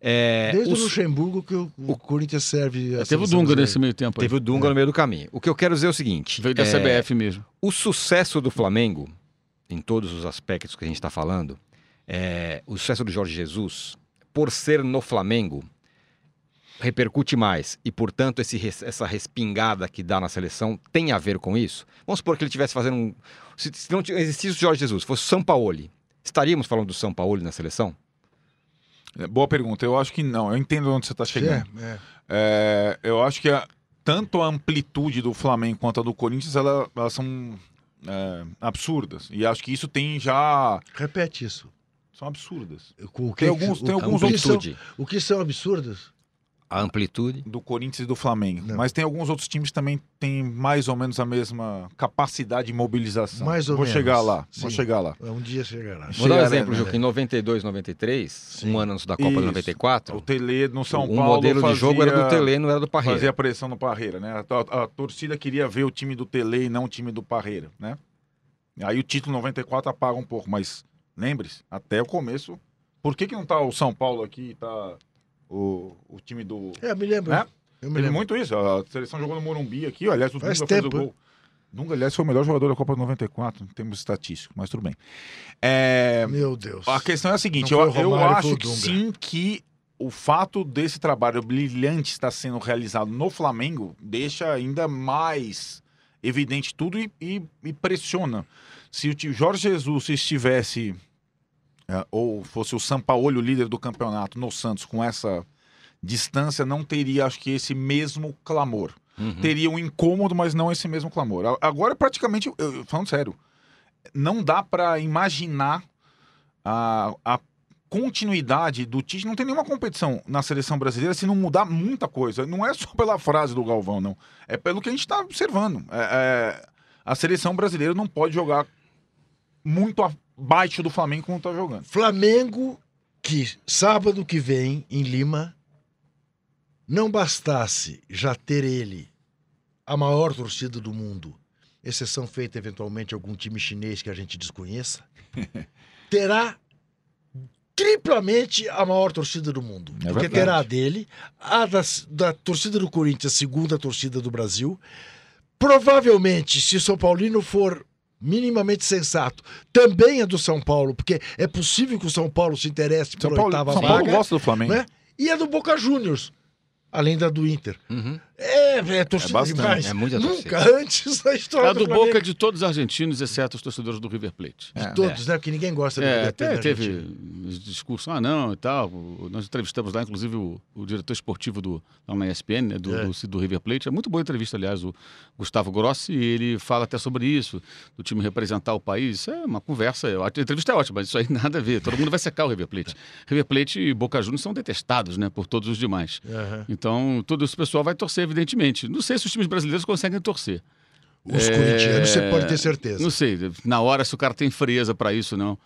É, Desde os- o Luxemburgo que o, o Corinthians serve. a Teve o Dunga nesse meio tempo aí. Teve o Dunga no meio do caminho. O que eu quero dizer é o seguinte: Veio da é, CBF mesmo. o sucesso do Flamengo, em todos os aspectos que a gente está falando, é, o sucesso do Jorge Jesus, por ser no Flamengo, repercute mais e, portanto, esse essa respingada que dá na seleção tem a ver com isso? Vamos supor que ele estivesse fazendo um. Se, se não existisse o Jorge Jesus, fosse o São Paulo, estaríamos falando do São Paulo na seleção? É, Boa pergunta. Eu acho que não. Eu entendo onde você está chegando. É, é. É, eu acho que a- tanto a amplitude do Flamengo quanto a do Corinthians, ela- elas são é, absurdas. E acho que isso tem já. Repete isso. São absurdas. O que, Tem alguns- o- tem o alguns que são, Amplitude. o que são absurdos? A amplitude do Corinthians e do Flamengo. Não. Mas tem alguns outros times que também têm mais ou menos a mesma capacidade de mobilização. Mais ou Vou menos. chegar lá, vou Sim. chegar lá. Um dia chegará. Vou dar um exemplo, né? Juca. Em 92, 93, Sim. um ano antes da Copa de Isso. 94, O Tele no São o Paulo modelo fazia, de jogo era do Tele, não era do Parreira. Fazia pressão no Parreira, né? A, a- a torcida queria ver o time do Tele e não o time do Parreira, né? Aí o título 94 apaga um pouco, mas lembre-se, até o começo, por que que não tá o São Paulo aqui e tá o, o time do... É, eu me lembro. Né? Eu me Teve lembro. muito isso, a seleção jogou no Morumbi aqui, ó, aliás, o Dunga fez o gol. Dunga, aliás, foi o melhor jogador da Copa de 94, em termos estatísticos, mas tudo bem. É, Meu Deus. a questão é a seguinte, eu, eu acho que sim que o fato desse trabalho brilhante estar sendo realizado no Flamengo deixa ainda mais evidente tudo e, e- e pressiona. Se o Jorge Jesus estivesse, é, ou fosse o Sampaoli o líder do campeonato no Santos com essa distância, não teria, acho que, esse mesmo clamor. Uhum. Teria um incômodo, mas não esse mesmo clamor. A- Agora, praticamente, eu- falando sério, não dá para imaginar a, a continuidade do Tite. Não tem nenhuma competição na seleção brasileira se não mudar muita coisa. Não é só pela frase do Galvão, não. É pelo que a gente está observando. É- é, a seleção brasileira não pode jogar muito abaixo do Flamengo como está jogando. Flamengo, que sábado que vem, em Lima, não bastasse já ter ele a maior torcida do mundo, exceção feita eventualmente algum time chinês que a gente desconheça, terá triplamente a maior torcida do mundo. É porque verdade. terá a dele, a da, da torcida do Corinthians, a segunda torcida do Brasil. Provavelmente, se o São Paulino for minimamente sensato, também a do São Paulo, porque é possível que o São Paulo se interesse São Paulo, oitava São Paulo vaga, gosta do Flamengo. né? E a do Boca Juniors, além da do Inter. Uhum. É, é torcida É bastante, demais. é muita Nunca torcida. antes na história A do Flamengo. Boca é de todos os argentinos, exceto os torcedores do River Plate. De todos, né? Porque ninguém gosta do É, River Plate até na teve discursos, ah não, e tal. Nós entrevistamos lá, inclusive, o, o diretor esportivo do, lá na ESPN, né, do, É. do, do River Plate. É muito boa entrevista, aliás, o Gustavo Grossi, e ele fala até sobre isso, do time representar o país. Isso é uma conversa, a entrevista é ótima, mas isso aí nada a ver. Todo mundo vai secar o River Plate. River Plate e Boca Juniors são detestados, né, por todos os demais. Aham. Então, todo esse pessoal vai torcer, evidentemente. Não sei se os times brasileiros conseguem torcer. Os É, corintianos, você pode ter certeza. Não sei, na hora se o cara tem frieza para isso, não.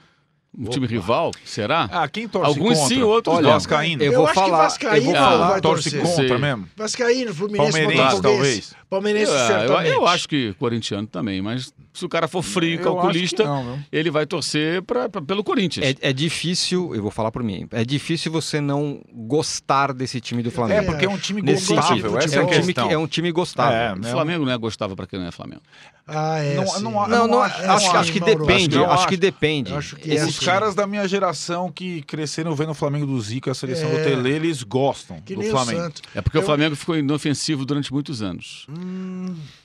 Um time rival, será? Ah, quem torce Alguns contra? sim, outros Olha, não. Vascaíno. Eu vou acho falar- que Vascaíno eu vou falar- vai torce torcer. contra Sei. mesmo? Vascaíno, Fluminense, Palmeirense, talvez. Palmeirense, Ah, eu, certamente. eu acho que corintiano também, mas se o cara for frio, Eu calculista, não, ele vai torcer pra, pra- pelo Corinthians. É, é difícil, eu vou falar por mim, é difícil você não gostar desse time do É, Flamengo. porque é um time Nesse gostável, essa é, é um time que, é um time gostável. É, o? Flamengo não é gostável pra quem não é Flamengo. Ah, é. Não- não- Não, não não, acho- acho, acho, que depende, acho, acho. que depende. Acho que é Os assim. caras da minha geração que cresceram vendo o Flamengo do Zico e a seleção É. do Tele, eles gostam Que do Flamengo. É porque o Flamengo ficou inofensivo durante muitos anos.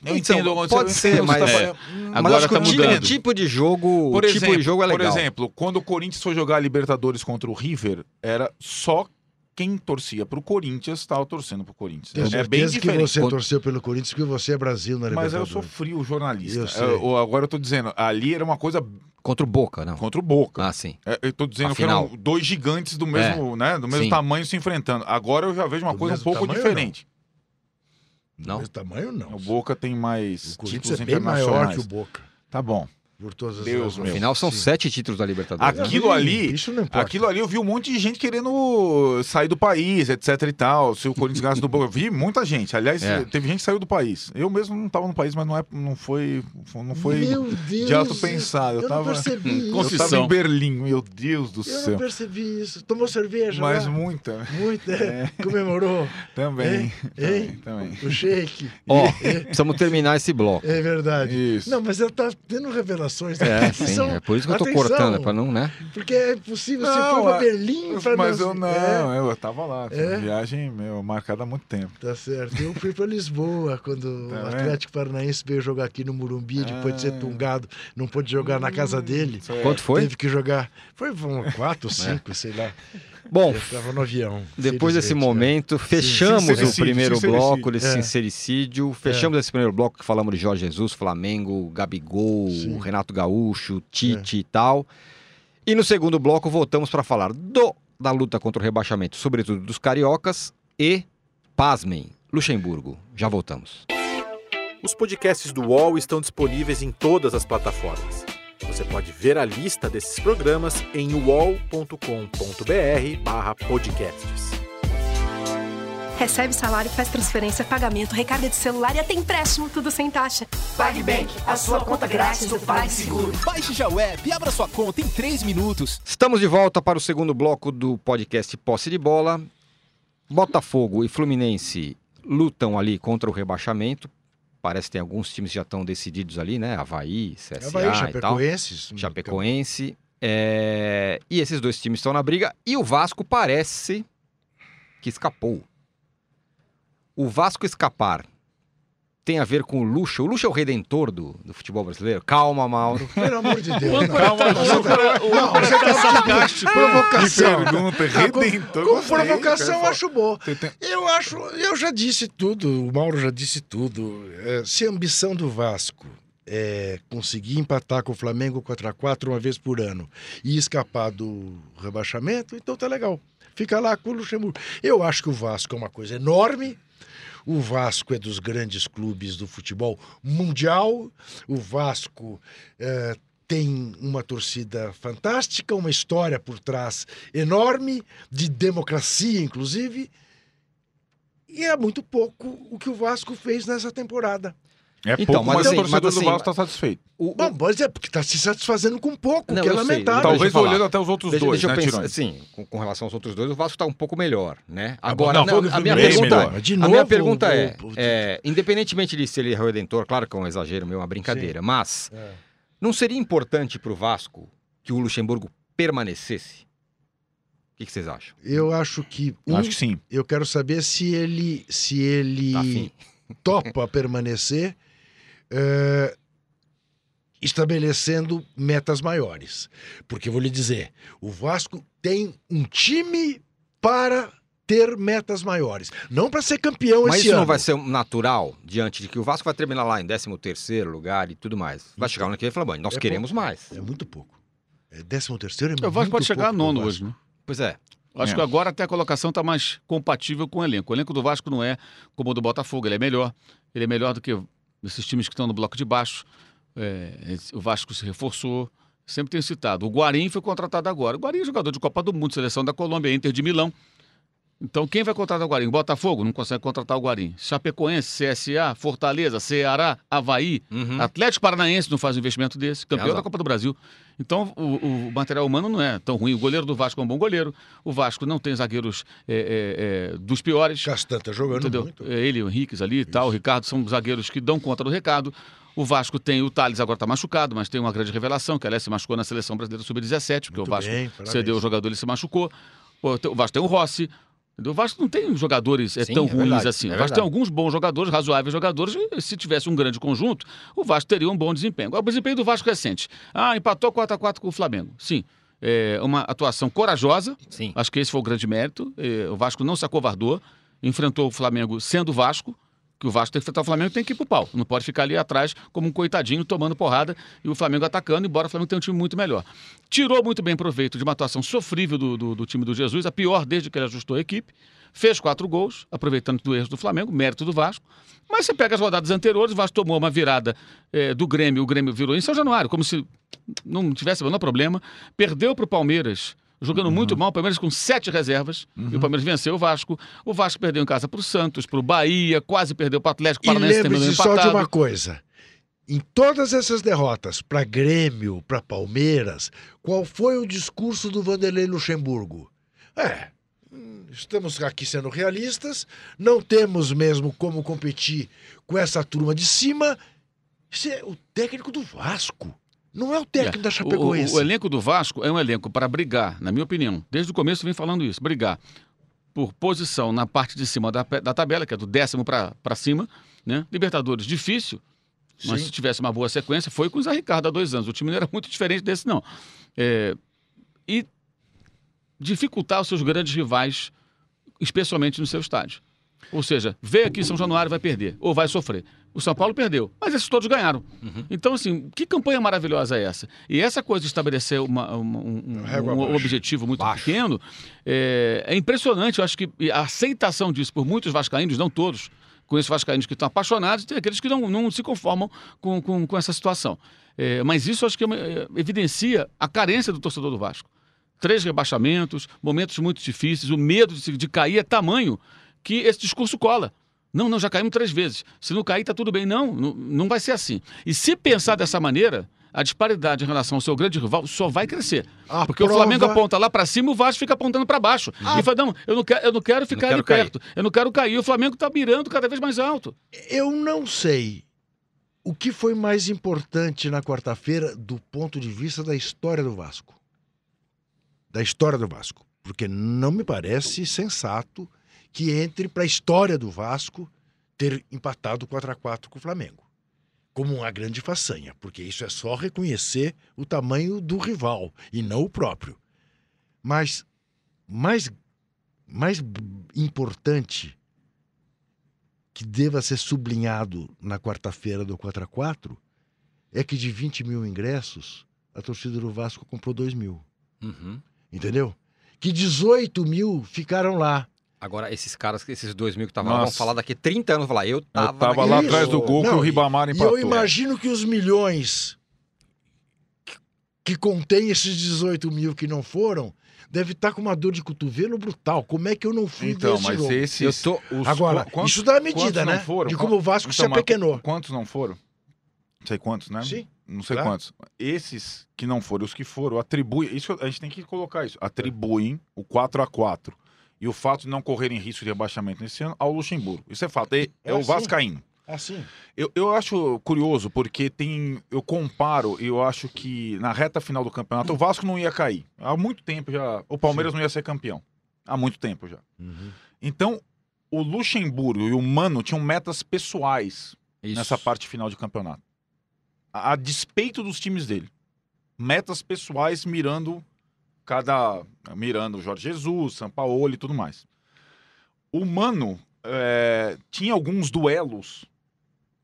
Eu Então, entendo onde pode você- ser, você mas- tá é. falando. Mas Agora acho que tá o tipo, mudando. tipo de jogo, Por o tipo exemplo, de jogo é por legal. exemplo, quando o Corinthians foi jogar a Libertadores contra o River, era só quem torcia pro Corinthians estava torcendo pro Corinthians. Tenho é bem certeza que diferente. você Quando- torceu pelo Corinthians porque você é Brasil na Mas eu sou frio jornalista. Eu. Eu- agora eu tô dizendo, ali era uma coisa Contra o Boca, não. contra o Boca. Ah, sim. É, Eu tô dizendo que Afinal. eram dois gigantes do mesmo, né, do mesmo Sim. tamanho se enfrentando. Agora eu já vejo uma Do coisa um pouco tamanho, diferente. Não? Esse tamanho, não. O Boca tem mais O Corinthians é bem maior internacionais. que o Boca. Tá bom. Por todas as Deus meu. Afinal, são Sim. sete títulos da Libertadores. né? Aquilo ali- Isso não importa. Aquilo ali eu vi um monte de gente querendo sair do país, etc e tal. Se o Corinthians ganhasse do Boca, eu vi muita gente. Aliás, É. teve gente que saiu do país. Eu mesmo não estava no país, mas não, é, não foi, não foi Meu Deus. de auto pensado. Eu, Eu não tava, percebi isso. eu Confissão. tava em Berlim, meu Deus do Eu não céu. percebi isso. Tomou cerveja Mas lá? muita. Muito, é. Comemorou. Também. Hein? Também. O shake. Ó, precisamos terminar esse bloco. É verdade. Isso. Não, mas ela tá tendo revelações. É, sim. são- É por isso que eu tô Atenção, cortando, para não, né? Porque é possível você Não, for pra é- Berlim pra Mas não- eu não, É, eu tava lá. Foi uma É? viagem meu, marcada há muito tempo. tá certo. Eu fui pra Lisboa quando Tá o? Atlético Paranaense veio jogar aqui no Morumbi, depois de ser Ah. tungado, não pôde jogar na casa dele. Isso é- Quanto foi? Teve que jogar. Foi um, quatro, cinco, sei lá. Bom, depois desse né? momento, fechamos o primeiro bloco desse É. sincericídio. Fechamos esse primeiro bloco que falamos de Jorge Jesus, Flamengo, Gabigol, Sim. Renato Gaúcho, Tite e tal. E no segundo bloco voltamos para falar do da luta contra o rebaixamento, sobretudo dos cariocas e pasmem, Luxemburgo. Já voltamos. Os podcasts do UOL estão disponíveis em todas as plataformas. Você pode ver a lista desses programas em uol.com.br/podcasts. Recebe salário, faz transferência, pagamento, recarga de celular e até empréstimo, tudo sem taxa. PagBank, a sua conta grátis do PagSeguro. Baixe já o app e abra sua conta em 3 minutos. Estamos de volta para o segundo bloco do podcast Posse de Bola. Botafogo e Fluminense lutam ali contra o rebaixamento. Parece que tem alguns times que já estão decididos ali, né? Havaí, CSA Havaí, e tal. Chapecoense. Chapecoense. É... E esses dois times estão na briga. E o Vasco parece que escapou. O Vasco escapar tem a ver com o Luxo. O Luxo é o redentor do, do futebol brasileiro. Calma, Mauro. Pelo amor de Deus. Calma, Não, você tá sarcástico. Que Provocação. pergunta, redentor. Com gostei, provocação, eu acho bom. Eu acho, eu já disse tudo, o Mauro já disse tudo. É, se a ambição do Vasco é conseguir empatar com o Flamengo 4 a 4 uma vez por ano e escapar do rebaixamento, então tá legal. Fica lá com o Luxemburgo. Eu acho que o Vasco é uma coisa enorme. O Vasco é dos grandes clubes do futebol mundial. O Vasco eh, tem uma torcida fantástica, uma história por trás enorme, de democracia, inclusive. E é muito pouco o que o Vasco fez nessa temporada. É Então, pouco, mas mas, assim, o torcedor mas assim, do Vasco está satisfeito. O- o- Bom, mas é porque está se satisfazendo com pouco, Não, que é lamentável. Talvez olhando até os outros Deixa, dois, deixa né, pensar, sim, com, com relação aos outros dois, o Vasco está um pouco melhor, né? Ah, Agora, não, não, a minha Fluminense, pergunta, melhor. é, De a novo, minha pergunta é, é, independentemente de se ele é redentor, claro que é um exagero meu, uma brincadeira, mas É. não seria importante para o Vasco que o Luxemburgo permanecesse? O que, que vocês acham? Eu acho que um, Acho que sim. eu quero saber se ele se ele Tá afim? topa permanecer eh, estabelecendo metas maiores. Porque eu vou lhe dizer, o Vasco tem um time para ter metas maiores, não para ser campeão Mas esse isso ano. não vai ser natural diante de que o Vasco vai terminar lá em 13 terceiro lugar e tudo mais. Vai chegar no que ele falou, bom, nós É queremos mais. É muito pouco. É décimo terceiro é O Vasco muito pode chegar a pouco nono hoje, né? Pois é. Acho É. que agora até a colocação está mais compatível com o elenco. O elenco do Vasco não é como o do Botafogo, ele é melhor. Ele é melhor do que esses times que estão no bloco de baixo. É, o Vasco se reforçou. Sempre tenho citado. O Guarim foi contratado agora. O Guarim é jogador de Copa do Mundo, seleção da Colômbia, Inter de Milão. Então, quem vai contratar o Guarim? Botafogo não consegue contratar o Guarim. Chapecoense, CSA, Fortaleza, Ceará, Havaí, Uhum. Atlético Paranaense não faz um investimento desse, campeão da Copa do Brasil. Então, o, o material humano não é tão ruim. O goleiro do Vasco é um bom goleiro. O Vasco não tem zagueiros é, é, é, dos piores. Castan tá jogando Entendeu? muito. É, Ele, o Henriques ali e tal, o Ricardo são zagueiros que dão conta do recado. O Vasco tem o Thales, agora está machucado, mas tem uma grande revelação, que aliás se machucou na seleção brasileira sub-17, porque Muito o Vasco bem, cedeu o jogador e se machucou. O Vasco tem o Rossi. O Vasco não tem jogadores é, Sim, tão é ruins verdade, assim. é o Vasco verdade. tem alguns bons jogadores, razoáveis jogadores, e se tivesse um grande conjunto, o Vasco teria um bom desempenho. Agora, o desempenho do Vasco recente. Ah, empatou 4x4 com o Flamengo. Sim. É uma atuação corajosa, Sim. Acho que esse foi o grande mérito. Eh, O Vasco não se acovardou, enfrentou o Flamengo sendo Vasco, que o Vasco tem que enfrentar o Flamengo tem que ir pro pau. Não pode ficar ali atrás como um coitadinho tomando porrada e o Flamengo atacando, embora o Flamengo tenha um time muito melhor. Tirou muito bem proveito de uma atuação sofrível do, do, do time do Jesus, a pior desde que ele ajustou a equipe. Fez quatro gols, aproveitando do erro do Flamengo, mérito do Vasco. Mas você pega as rodadas anteriores, o Vasco tomou uma virada eh, do Grêmio, o Grêmio virou em São Januário, como se não tivesse o menor problema. Perdeu para o Palmeiras, jogando muito mal, o Palmeiras com sete reservas, e o Palmeiras venceu o Vasco. O Vasco perdeu em casa para o Santos, para o Bahia, quase perdeu para o Atlético Paranaense, lembre-se só de uma coisa. Em todas essas derrotas, para Grêmio, para Palmeiras, qual foi o discurso do Vanderlei Luxemburgo? É, estamos aqui sendo realistas, não temos mesmo como competir com essa turma de cima. Isso é o técnico do Vasco, não é o técnico É. da O, Chapecoense. o- o elenco do Vasco é um elenco para brigar, na minha opinião. Desde o começo eu vim falando isso, brigar por posição na parte de cima da, da tabela, que é do décimo para cima, né? Libertadores, difícil, mas Sim. se tivesse uma boa sequência, foi com o Zé Ricardo há dois anos. O time não era muito diferente desse, não. É, e dificultar os seus grandes rivais, especialmente no seu estádio. Ou seja, veio aqui em São Januário vai perder, ou vai sofrer. O São Paulo perdeu, mas esses todos ganharam. Uhum. Então, assim, que campanha maravilhosa é essa? E essa coisa de estabelecer uma, uma, um, um, um objetivo muito baixo. pequeno é, é, impressionante. Eu acho que a aceitação disso por muitos vascaínos, não todos, conheço vascaínos que estão apaixonados e tem aqueles que não, não se conformam com, com, com essa situação. É, mas isso acho que é, evidencia a carência do torcedor do Vasco. Três rebaixamentos, momentos muito difíceis, o medo de, de cair é tamanho que esse discurso cola. Não, não, já caímos três vezes. Se não cair, está tudo bem. Não, não, não vai ser assim. E se pensar dessa maneira, a disparidade em relação ao seu grande rival só vai crescer. A porque prova... o Flamengo aponta lá para cima, o Vasco fica apontando para baixo. A... E fala, não, eu não quero, eu não quero ficar não quero ali perto. Eu não quero cair. O Flamengo está mirando cada vez mais alto. Eu não sei o que foi mais importante na quarta-feira do ponto de vista da história do Vasco. Da história do Vasco. Porque não me parece sensato que entre para a história do Vasco ter empatado 4 a 4 com o Flamengo. Como uma grande façanha, porque isso é só reconhecer o tamanho do rival e não o próprio. Mas mais, mais importante que deva ser sublinhado na quarta-feira do 4 a 4 é que de 20 mil ingressos, a torcida do Vasco comprou 2 mil. Uhum. Entendeu? Que 18 mil ficaram lá. Agora, esses caras, esses dois mil que estavam lá, vão falar daqui 30 anos, falar, eu tava, eu tava lá atrás do gol Não, que o Ribamar empatou. E eu imagino que os milhões que, que contém esses 18 mil que não foram, deve estar tá com uma dor de cotovelo brutal. Como é que eu não fui então, desse mas jogo? Esses, tô, os, Agora, quantos, isso dá a medida, né? Foram? De como o Vasco então, se apequenou. Quantos não foram? Não sei quantos, né? Sim. Não sei claro. quantos. Esses que não foram, os que foram, atribuem. Isso, a gente tem que colocar isso. Atribuem o 4 a 4 e o fato de não correrem risco de rebaixamento nesse ano ao Luxemburgo. Isso é fato. É, é, é o assim. Vascaíno. É assim. Eu, eu acho curioso, porque tem. Eu comparo, eu acho que na reta final do campeonato, o Vasco não ia cair. Há muito tempo já. O Palmeiras Sim. não ia ser campeão. Há muito tempo já. Uhum. Então, o Luxemburgo e o Mano tinham metas pessoais Isso. nessa parte final de campeonato. A, a despeito dos times dele. Metas pessoais mirando cada. mirando o Jorge Jesus, São Paulo e tudo mais. O Mano é, tinha alguns duelos,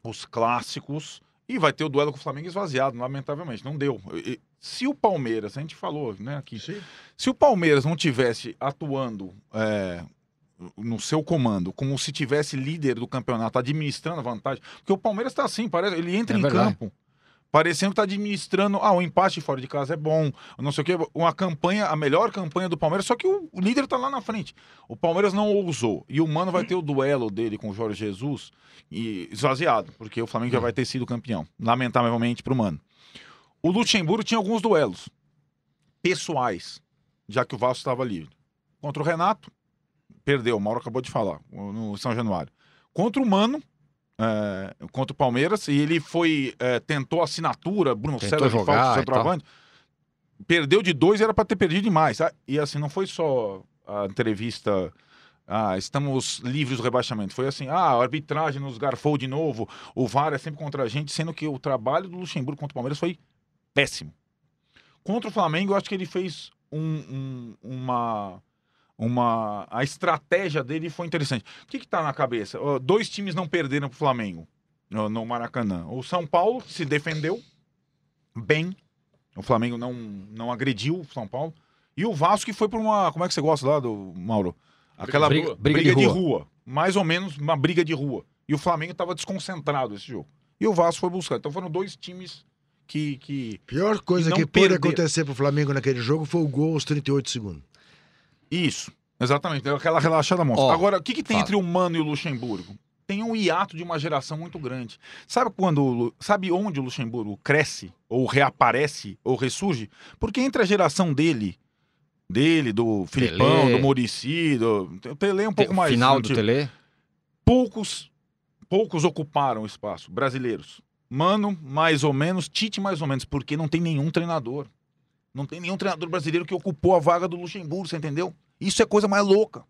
os clássicos, e vai ter o duelo com o Flamengo esvaziado, lamentavelmente. Não deu. E, se o Palmeiras, a gente falou né, aqui, Sim. se o Palmeiras não tivesse atuando é, no seu comando, como se tivesse líder do campeonato, administrando a vantagem, porque o Palmeiras está assim, parece, ele entra é em verdade. campo parecendo que está administrando. Ah, o empate fora de casa é bom, não sei o quê. Uma campanha, a melhor campanha do Palmeiras, só que o, líder está lá na frente. O Palmeiras não ousou. E o Mano vai ter o duelo dele com o Jorge Jesus e esvaziado, porque o Flamengo já vai ter sido campeão. Lamentavelmente para o Mano. O Luxemburgo tinha alguns duelos pessoais, já que o Vasco estava livre. Contra o Renato, perdeu, o Mauro acabou de falar, no São Januário. Contra o Mano, é, contra o Palmeiras e ele foi é, tentou assinatura, Bruno tentou César jogar, centroavante. Perdeu de dois, era para ter perdido demais. Ah, e assim, não foi só a entrevista. Ah, estamos livres do rebaixamento. Foi assim, ah, a arbitragem nos garfou de novo, o VAR é sempre contra a gente, sendo que o trabalho do Luxemburgo contra o Palmeiras foi péssimo. Contra o Flamengo, eu acho que ele fez um, um, uma, uma a estratégia dele foi interessante. O que está na cabeça? Uh, dois times não perderam para o Flamengo no, no, Maracanã. O São Paulo se defendeu bem. O Flamengo não, não agrediu o São Paulo. E o Vasco que foi para uma. Como é que você gosta lá do Mauro? Aquela briga, briga, briga de, rua. de, rua. Mais ou menos uma briga de rua. E o Flamengo estava desconcentrado esse jogo. E o Vasco foi buscar. Então foram dois times que. que Pior coisa que, que pôde acontecer para o Flamengo naquele jogo foi o gol aos 38 segundos. Isso, exatamente. Deu aquela relaxada monstra. Agora, o que, que tem fala. entre o Mano e o Luxemburgo? Tem um hiato de uma geração muito grande. Sabe quando. Sabe onde o Luxemburgo cresce, ou reaparece, ou ressurge? Porque entre a geração dele, dele, do Filipão, Pelé. do Murici, do. O Tele é um pouco mais. Final do Tele? Poucos, poucos ocuparam o espaço, brasileiros. Mano, mais ou menos, Tite, mais ou menos, porque não tem nenhum treinador. Não tem nenhum treinador brasileiro que ocupou a vaga do Luxemburgo, você entendeu? Isso é coisa mais louca.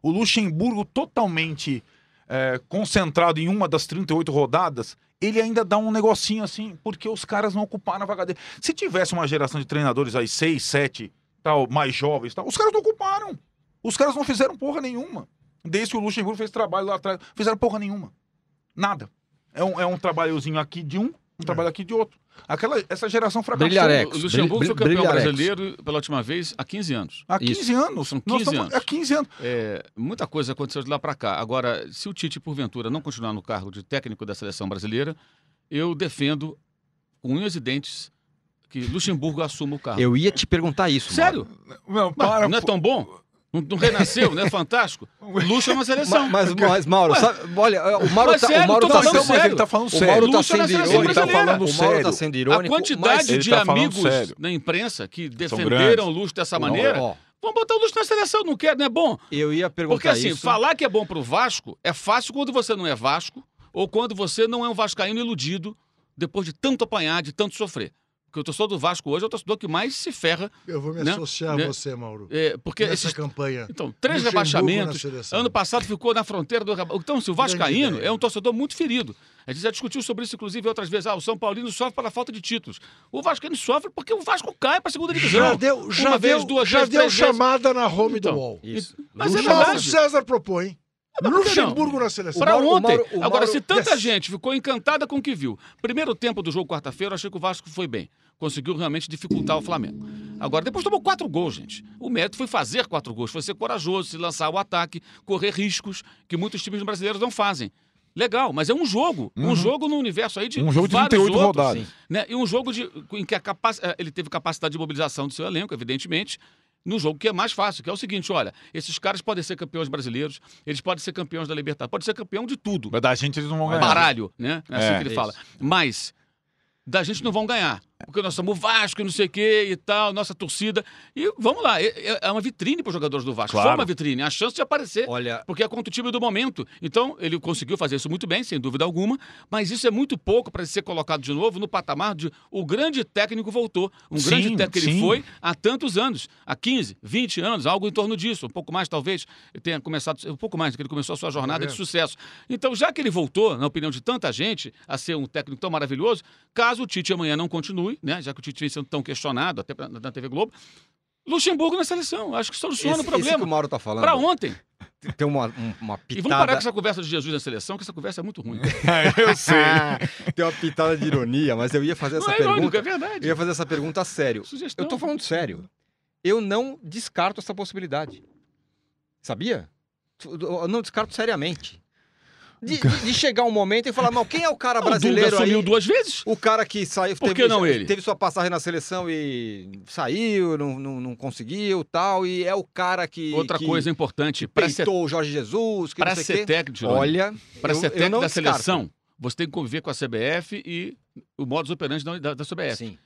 O Luxemburgo totalmente é, concentrado em uma das 38 rodadas, ele ainda dá um negocinho assim, porque os caras não ocuparam a vaga dele. Se tivesse uma geração de treinadores aí, seis, sete, tal, mais jovens, tal, os caras não ocuparam. Os caras não fizeram porra nenhuma. Desde que o Luxemburgo fez trabalho lá atrás. Fizeram porra nenhuma. Nada. É um, é um trabalhozinho aqui de um, um trabalho aqui de outro. Aquela, essa geração fracassou. Brilharex. O Luxemburgo foi campeão brilharex. brasileiro pela última vez há 15 anos. Há 15 Isso. anos. São Nós 15 estamos- anos. Há 15 anos. É, muita coisa aconteceu de lá para cá. Agora, se o Tite, porventura, não continuar no cargo de técnico da seleção brasileira, eu defendo com unhas e dentes que Luxemburgo assuma o cargo. Eu ia te perguntar isso. Sério? Não, Mas para. não é tão bom? Não, renasceu, não é fantástico? Luxo é uma seleção. Mas, mas, Mauro, sabe- olha, o Mauro Mas tá, sério, o Mauro tá falando sendo, mas sério. ele tá falando o sério. Mauro tá Luxo é na sendo seleção irônico. Ele tá falando o Mauro tá sério. sendo A irônico. quantidade mas- Ele de tá amigos sério. na imprensa que defenderam o Luxo dessa maneira, Ó, vamos botar o Luxo na seleção, não quer, não é bom? eu ia perguntar Porque assim, isso. falar que é bom pro Vasco é fácil quando você não é Vasco ou quando você não é um vascaíno iludido depois de tanto apanhar, de tanto sofrer. Porque o torcedor do Vasco hoje é o torcedor que mais se ferra, Eu vou me Né? associar Né? a você, Mauro. é, porque nessa esses campanha. então, três Luxemburgo rebaixamentos. Ano passado ficou na fronteira do Então, se o Vascaíno é um torcedor muito ferido. A gente já discutiu sobre isso, inclusive, outras vezes. Ah, o São Paulino sofre pela falta de títulos. O Vascaíno sofre porque o Vasco cai para a segunda divisão. Já deu, já Uma deu, vez, duas já vezes, deu três vezes. chamada na home Então, do UOL. Isso. Mas é o Paulo verdade. César propõe. Luxemburgo na seleção. Para Mauro- o ontem. Mauro- o Agora, Mauro- se tanta Yes. gente ficou encantada com o que viu, primeiro tempo do jogo quarta-feira, eu achei que o Vasco foi bem. Conseguiu realmente dificultar o Flamengo. Agora, depois tomou quatro gols, gente. O mérito foi fazer quatro gols, foi ser corajoso, se lançar ao ataque, correr riscos que muitos times brasileiros não fazem. Legal, mas é um jogo. Um jogo no universo aí de Um jogo de vários 38 outros, rodadas. né? E um jogo de, em que capac... eh, ele teve capacidade de mobilização do seu elenco, evidentemente, no jogo que é mais fácil, que é o seguinte, olha, esses caras podem ser campeões brasileiros, eles podem ser campeões da Libertadores, pode ser campeão de tudo. Mas da gente eles não vão ganhar. Baralho, né? É assim É, que ele isso. fala. Mas da gente não vão ganhar. Porque nós somos o Vasco e não sei o quê e tal, nossa torcida. E vamos lá, é, é- é uma vitrine para os jogadores do Vasco. Claro. Foi uma vitrine, a chance de aparecer. Olha, Porque é contra o time do momento. Então, ele conseguiu fazer isso muito bem, sem dúvida alguma, mas isso é muito pouco para ser colocado de novo no patamar de o grande técnico voltou. Um Sim, grande técnico que ele sim. foi há tantos anos, há 15, 20 anos, algo em torno disso, um pouco mais talvez, ele tenha começado, um pouco mais, que ele começou a sua jornada de sucesso. Então, já que ele voltou, na opinião de tanta gente, a ser um técnico tão maravilhoso, caso o Tite amanhã não continue, né, já que o Tite vem sendo tão questionado, até pra- na TV Globo, Luxemburgo na seleção, acho que soluciona esse, o problema. esse que o Mauro tá falando. Para ontem. Tem uma, um- uma E vamos parar pitada. com essa conversa de Jesus na seleção, que essa conversa é muito ruim. eu sei. Tem uma pitada de ironia, mas eu ia fazer Não essa é irônico, pergunta. é verdade. Eu ia fazer essa pergunta a sério. Sugestão. Eu tô falando sério. Eu não descarto essa possibilidade. Sabia? Eu não descarto seriamente. De, de- de chegar um momento e falar, não, quem é o cara O Dunga brasileiro sumiu aí? duas vezes? O cara que saiu. Por teve, que não ele? Teve sua passagem na seleção e saiu, não, não, não conseguiu tal. E é o cara que. Outra que coisa importante, para ser, peitou o Jorge Jesus. Sei ser técnico, Olha, para ser técnico da descarto. seleção, você tem que conviver com a CBF e o modus operandi da, da, da CBF. Sim.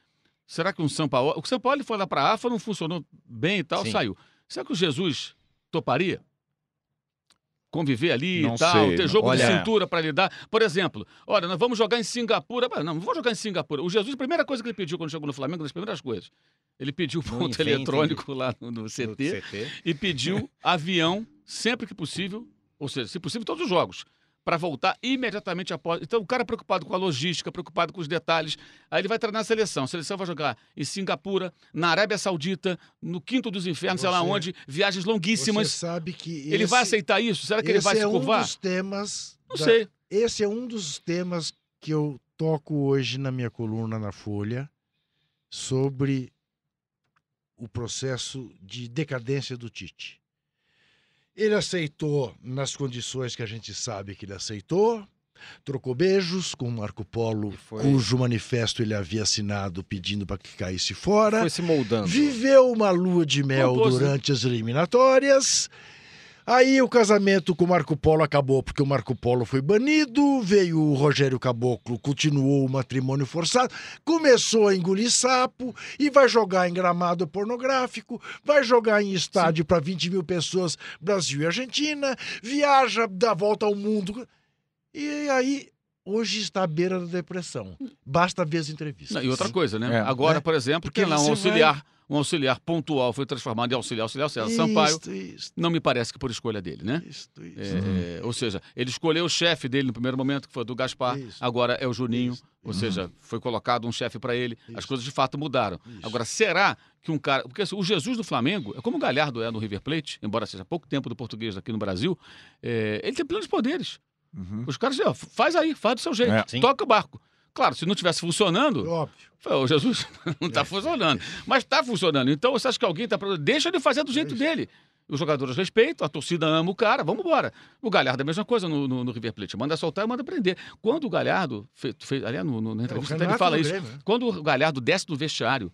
Será que um São Paulo. O São Paulo foi lá para a AFA, não funcionou bem e tal, Sim. saiu. Será que o Jesus toparia? Conviver ali Não e tal, sei, ter jogo de olha- cintura para lidar. Por exemplo, olha, nós vamos jogar em Singapura. Não, não vou jogar em Singapura. O Jesus, a primeira coisa que ele pediu quando chegou no Flamengo, das primeiras coisas, ele pediu ponto inventa, eletrônico lá no, no CT CT. e pediu avião sempre que possível, ou seja, se possível, todos os jogos, para voltar imediatamente após. Então, o cara preocupado com a logística, preocupado com os detalhes, aí ele vai treinar a seleção. A seleção vai jogar em Singapura, na Arábia Saudita, no Quinto dos Infernos, sei lá Você- onde, viagens Você longuíssimas. sabe que Ele vai esse- aceitar isso? Será que ele vai esse se é um curvar? dos temas. Não da- sei. Esse é um dos temas que eu toco hoje na minha coluna na Folha sobre o processo de decadência do Tite. Ele aceitou nas condições que a gente sabe que ele aceitou, trocou beijos com Marco Polo, foi- cujo manifesto ele havia assinado pedindo para que caísse fora. Foi se moldando. Viveu uma lua de mel durante as eliminatórias. Aí o casamento com o Marco Polo acabou porque o Marco Polo foi banido, veio o Rogério Caboclo, continuou o matrimônio forçado, começou a engolir sapo e vai jogar em gramado pornográfico, vai jogar em estádio para 20 mil pessoas, Brasil e Argentina, viaja, dá volta ao mundo. E aí, hoje está à beira da depressão. Basta ver as entrevistas. Não, e outra coisa, né? É. Agora, É. por exemplo, Porque tem lá um auxiliar, um auxiliar pontual foi transformado em auxiliar, auxiliar, auxiliar Sampaio. Isso, Não me parece que por escolha dele, né? isso. É, ou seja, ele escolheu o chefe dele no primeiro momento, que foi o do Gaspar, Isso. agora é o Juninho, Isso. ou seja, foi colocado um chefe para ele, as coisas de fato mudaram. Isso. Agora, será que um cara. Porque assim, o Jesus do Flamengo, é como o Galhardo é no River Plate, embora seja pouco tempo do português aqui no Brasil, é, ele tem plenos poderes. Uhum. Os caras dizem, ó, faz aí, faz do seu jeito, É. Toca o barco. Claro, se não tivesse funcionando, Óbvio. "Ô, Jesus, não É. está funcionando. Mas está funcionando. Então, você acha que alguém está. Deixa ele fazer do jeito isso. dele. Os jogadores respeitam, a torcida ama o cara, vamos embora. O Galhardo é a mesma coisa no, no, no River Plate. Manda soltar e manda prender. Quando o Galhardo. Fez, fez, aliás, no, no, na entrevista até ele fala isso. Grêmio, né? Quando o Galhardo desce do vestiário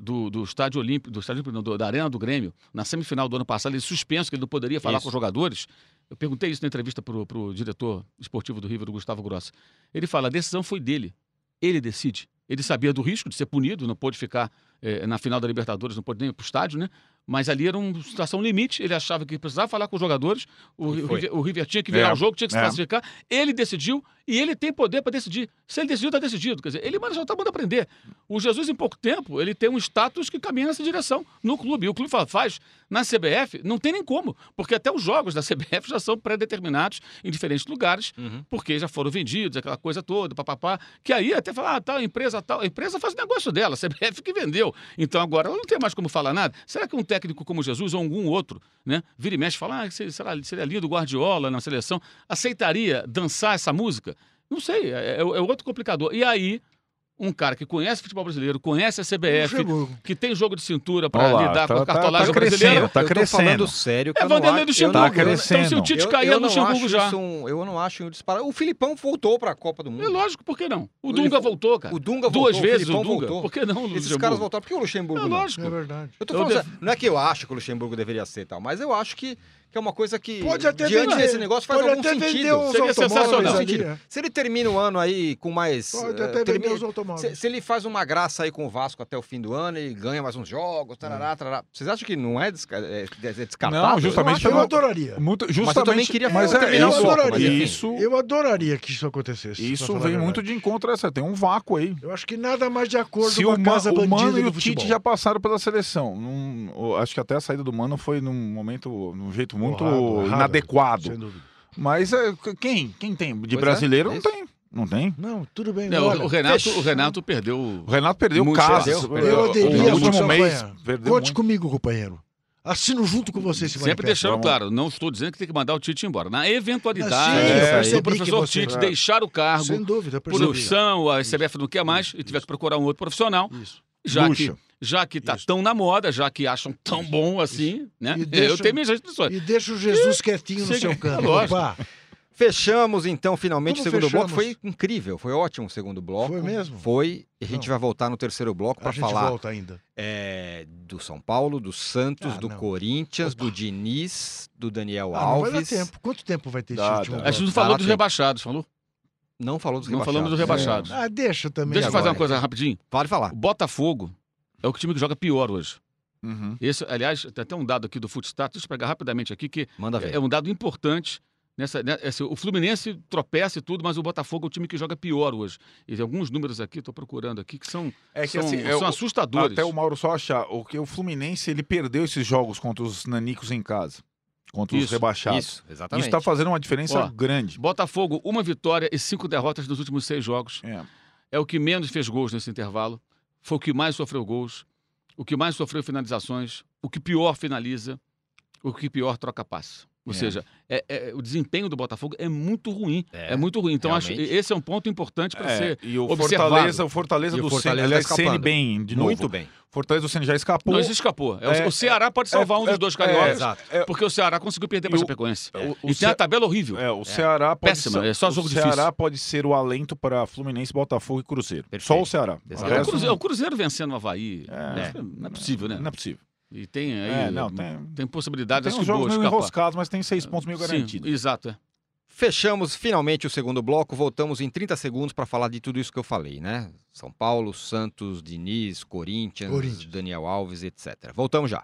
do, do estádio olímpico, do estádio Olímpico, não, do- da Arena do Grêmio, na semifinal do ano passado, ele suspenso, que ele não poderia falar Isso. com os jogadores. Eu perguntei isso na entrevista para o diretor esportivo do River, Gustavo Grossi. Ele fala: a decisão foi dele. Ele decide. Ele sabia do risco de ser punido, não pôde ficar eh, na final da Libertadores, não pôde nem ir para o estádio, né? Mas ali era uma situação limite. Ele achava que precisava falar com os jogadores. O. River, o River tinha que virar É, o jogo, tinha que se é. classificar. Ele decidiu e ele tem poder para decidir. Se ele decidiu, está decidido. Quer dizer, ele manda soltar, manda aprender. O Jesus, em pouco tempo, ele tem um status que caminha nessa direção no clube. E o clube faz na CBF, não tem nem como, porque até os jogos da CBF já são pré-determinados em diferentes lugares, Uhum. porque já foram vendidos, aquela coisa toda, papapá. Que aí até fala, ah, tal empresa, tal. A empresa faz o negócio dela, a CBF que vendeu. Então agora ela não tem mais como falar nada. Será que um técnico como Jesus ou algum outro, né, vira e mexe fala, ah, se- será, seria lindo o Guardiola na seleção, aceitaria dançar essa música? Não sei, é, é- é outro complicador. E aí, um cara que conhece futebol brasileiro, conhece a CBF, que tem jogo de cintura para lidar tá- com a tá- cartolagem tá brasileira. crescendo, tá eu tô crescendo. falando sério É eu não Vanderlei eu Luxemburgo. não- Tá Então, se o crescendo. Tite eu- cair, eu é não Luxemburgo acho já. um- eu não acho um disparate. O Filipão voltou pra Copa do Mundo. É lógico, por que não? O Dunga vo- voltou, cara. O Dunga Duas voltou, o vezes o Filipão Dunga. voltou. Por que não o Esses Luxemburgo? caras voltaram. Por que o Luxemburgo É não? lógico. É verdade. Eu tô Eu falando, def- sério, não é que eu acho que o Luxemburgo deveria ser tal, mas eu acho que, que é uma coisa que, Pode até diante vender. desse negócio, faz Pode algum sentido. Seria sensacional. Sentido. Se ele termina o ano aí com mais... Pode eh, até vender termina- os automóveis. se, se ele faz uma graça aí com o Vasco até o fim do ano e ganha mais uns jogos, tarará, tarará. Vocês acham que não é, desca- é, é descartável? Não, justamente eu Eu adoraria. Muito, eu justamente, também queria mas é terminar o isso, bloco, mas isso, Eu adoraria que isso acontecesse. isso vem muito de encontro a essa. Tem um vácuo aí. Eu acho que nada mais de acordo Se com o, a casa o bandida Mano e o. Tite já passaram pela seleção. Num- eu acho que até a saída do Mano foi num momento, num jeito muito Errado, errado, inadequado. Sem dúvida. Mas é, quem? Quem tem? De Pois é, brasileiro é não isso. tem. Não tem. Não, tudo bem. Não, olha, o, Renato, fecha- o Renato perdeu. O Renato perdeu Muito casas. perdeu, O-. Eu o aderia último mês Conte muito. comigo, companheiro. Assino junto com você esse Sempre deixando Vamos. claro, não estou dizendo que tem que mandar o Tite embora. Na eventualidade Ah, sim, do percebi professor você- Tite É. deixar o cargo, Sem dúvida, por opção, a CBF não quer mais e tiver que procurar um outro profissional, Isso. já que, já que tá Isso. tão na moda, já que acham tão bom assim, né? E deixa- Eu tenho minhas restrições. E deixa o Jesus quietinho no Siga- seu É canto. lógico. Opa, Fechamos então finalmente Como o segundo bloco. fechamos? Foi incrível, foi ótimo o segundo bloco. Foi mesmo? Foi. E a gente Não. vai voltar no terceiro bloco para falar volta ainda. é, do São Paulo, do Santos, Ah, do não. Corinthians, Opa. do Diniz, do Daniel Ah, não vai dar Alves. tempo. Quanto tempo vai ter esse Dá, último dá. A gente bloco? não falou Dá dos tempo. rebaixados, falou? Não falou dos Não falamos dos rebaixados. rebaixados. Ah, deixa também. Deixa eu fazer uma coisa rapidinho. Pode falar. O Botafogo é o time que joga pior hoje. Uhum. Esse, aliás, tem até um dado aqui do Footstat, deixa eu pegar rapidamente aqui, que Manda ver. é um dado importante. Nessa, né, esse- o Fluminense tropeça e tudo, mas o Botafogo é o time que joga pior hoje. E tem alguns números aqui, estou procurando aqui, que são, É que são, assim, é são o- assustadores. Até o Mauro só achar, o que o Fluminense ele perdeu esses jogos contra os nanicos em casa, contra os Isso, rebaixados. Isso, exatamente. Isso está fazendo uma diferença Ó, grande. Botafogo, uma vitória e cinco derrotas nos últimos seis jogos. É. É o que menos fez gols nesse intervalo. Foi o que mais sofreu gols. O que mais sofreu finalizações. O que pior finaliza. O que pior troca passe. Ou É. seja, é- é- o desempenho do Botafogo é muito ruim. É, É, muito ruim. Então, acho esse é um ponto importante para É, ser. e o observado. Fortaleza, o Fortaleza E o do Senna, tá Ceni bem, de novo. Muito bem. Fortaleza do Senna já escapou. Não, escapou. É o- o Ceará pode salvar um dos dois cariocas, exato. Porque o Ceará conseguiu perder para o- a Chapecoense. é, o- o e tem a tabela horrível. É, o Ceará pode Péssima, ser, é só o jogo Ceará difícil. pode ser o alento para Fluminense, Botafogo e Cruzeiro. Perfeito. Só o Ceará. O o, Cruzeiro, o Cruzeiro vencendo o Havaí. Não é possível, né? Não é possível. E tem aí. É, não, tem- tem possibilidades Tem uns jogos meio enroscados, mas tem seis pontos meio Sim, garantidos. exato. É. Fechamos finalmente o segundo bloco. Voltamos em 30 segundos para falar de tudo isso que eu falei, né? São Paulo, Santos, Diniz, Corinthians, Corinthians. Daniel Alves, etc. Voltamos já.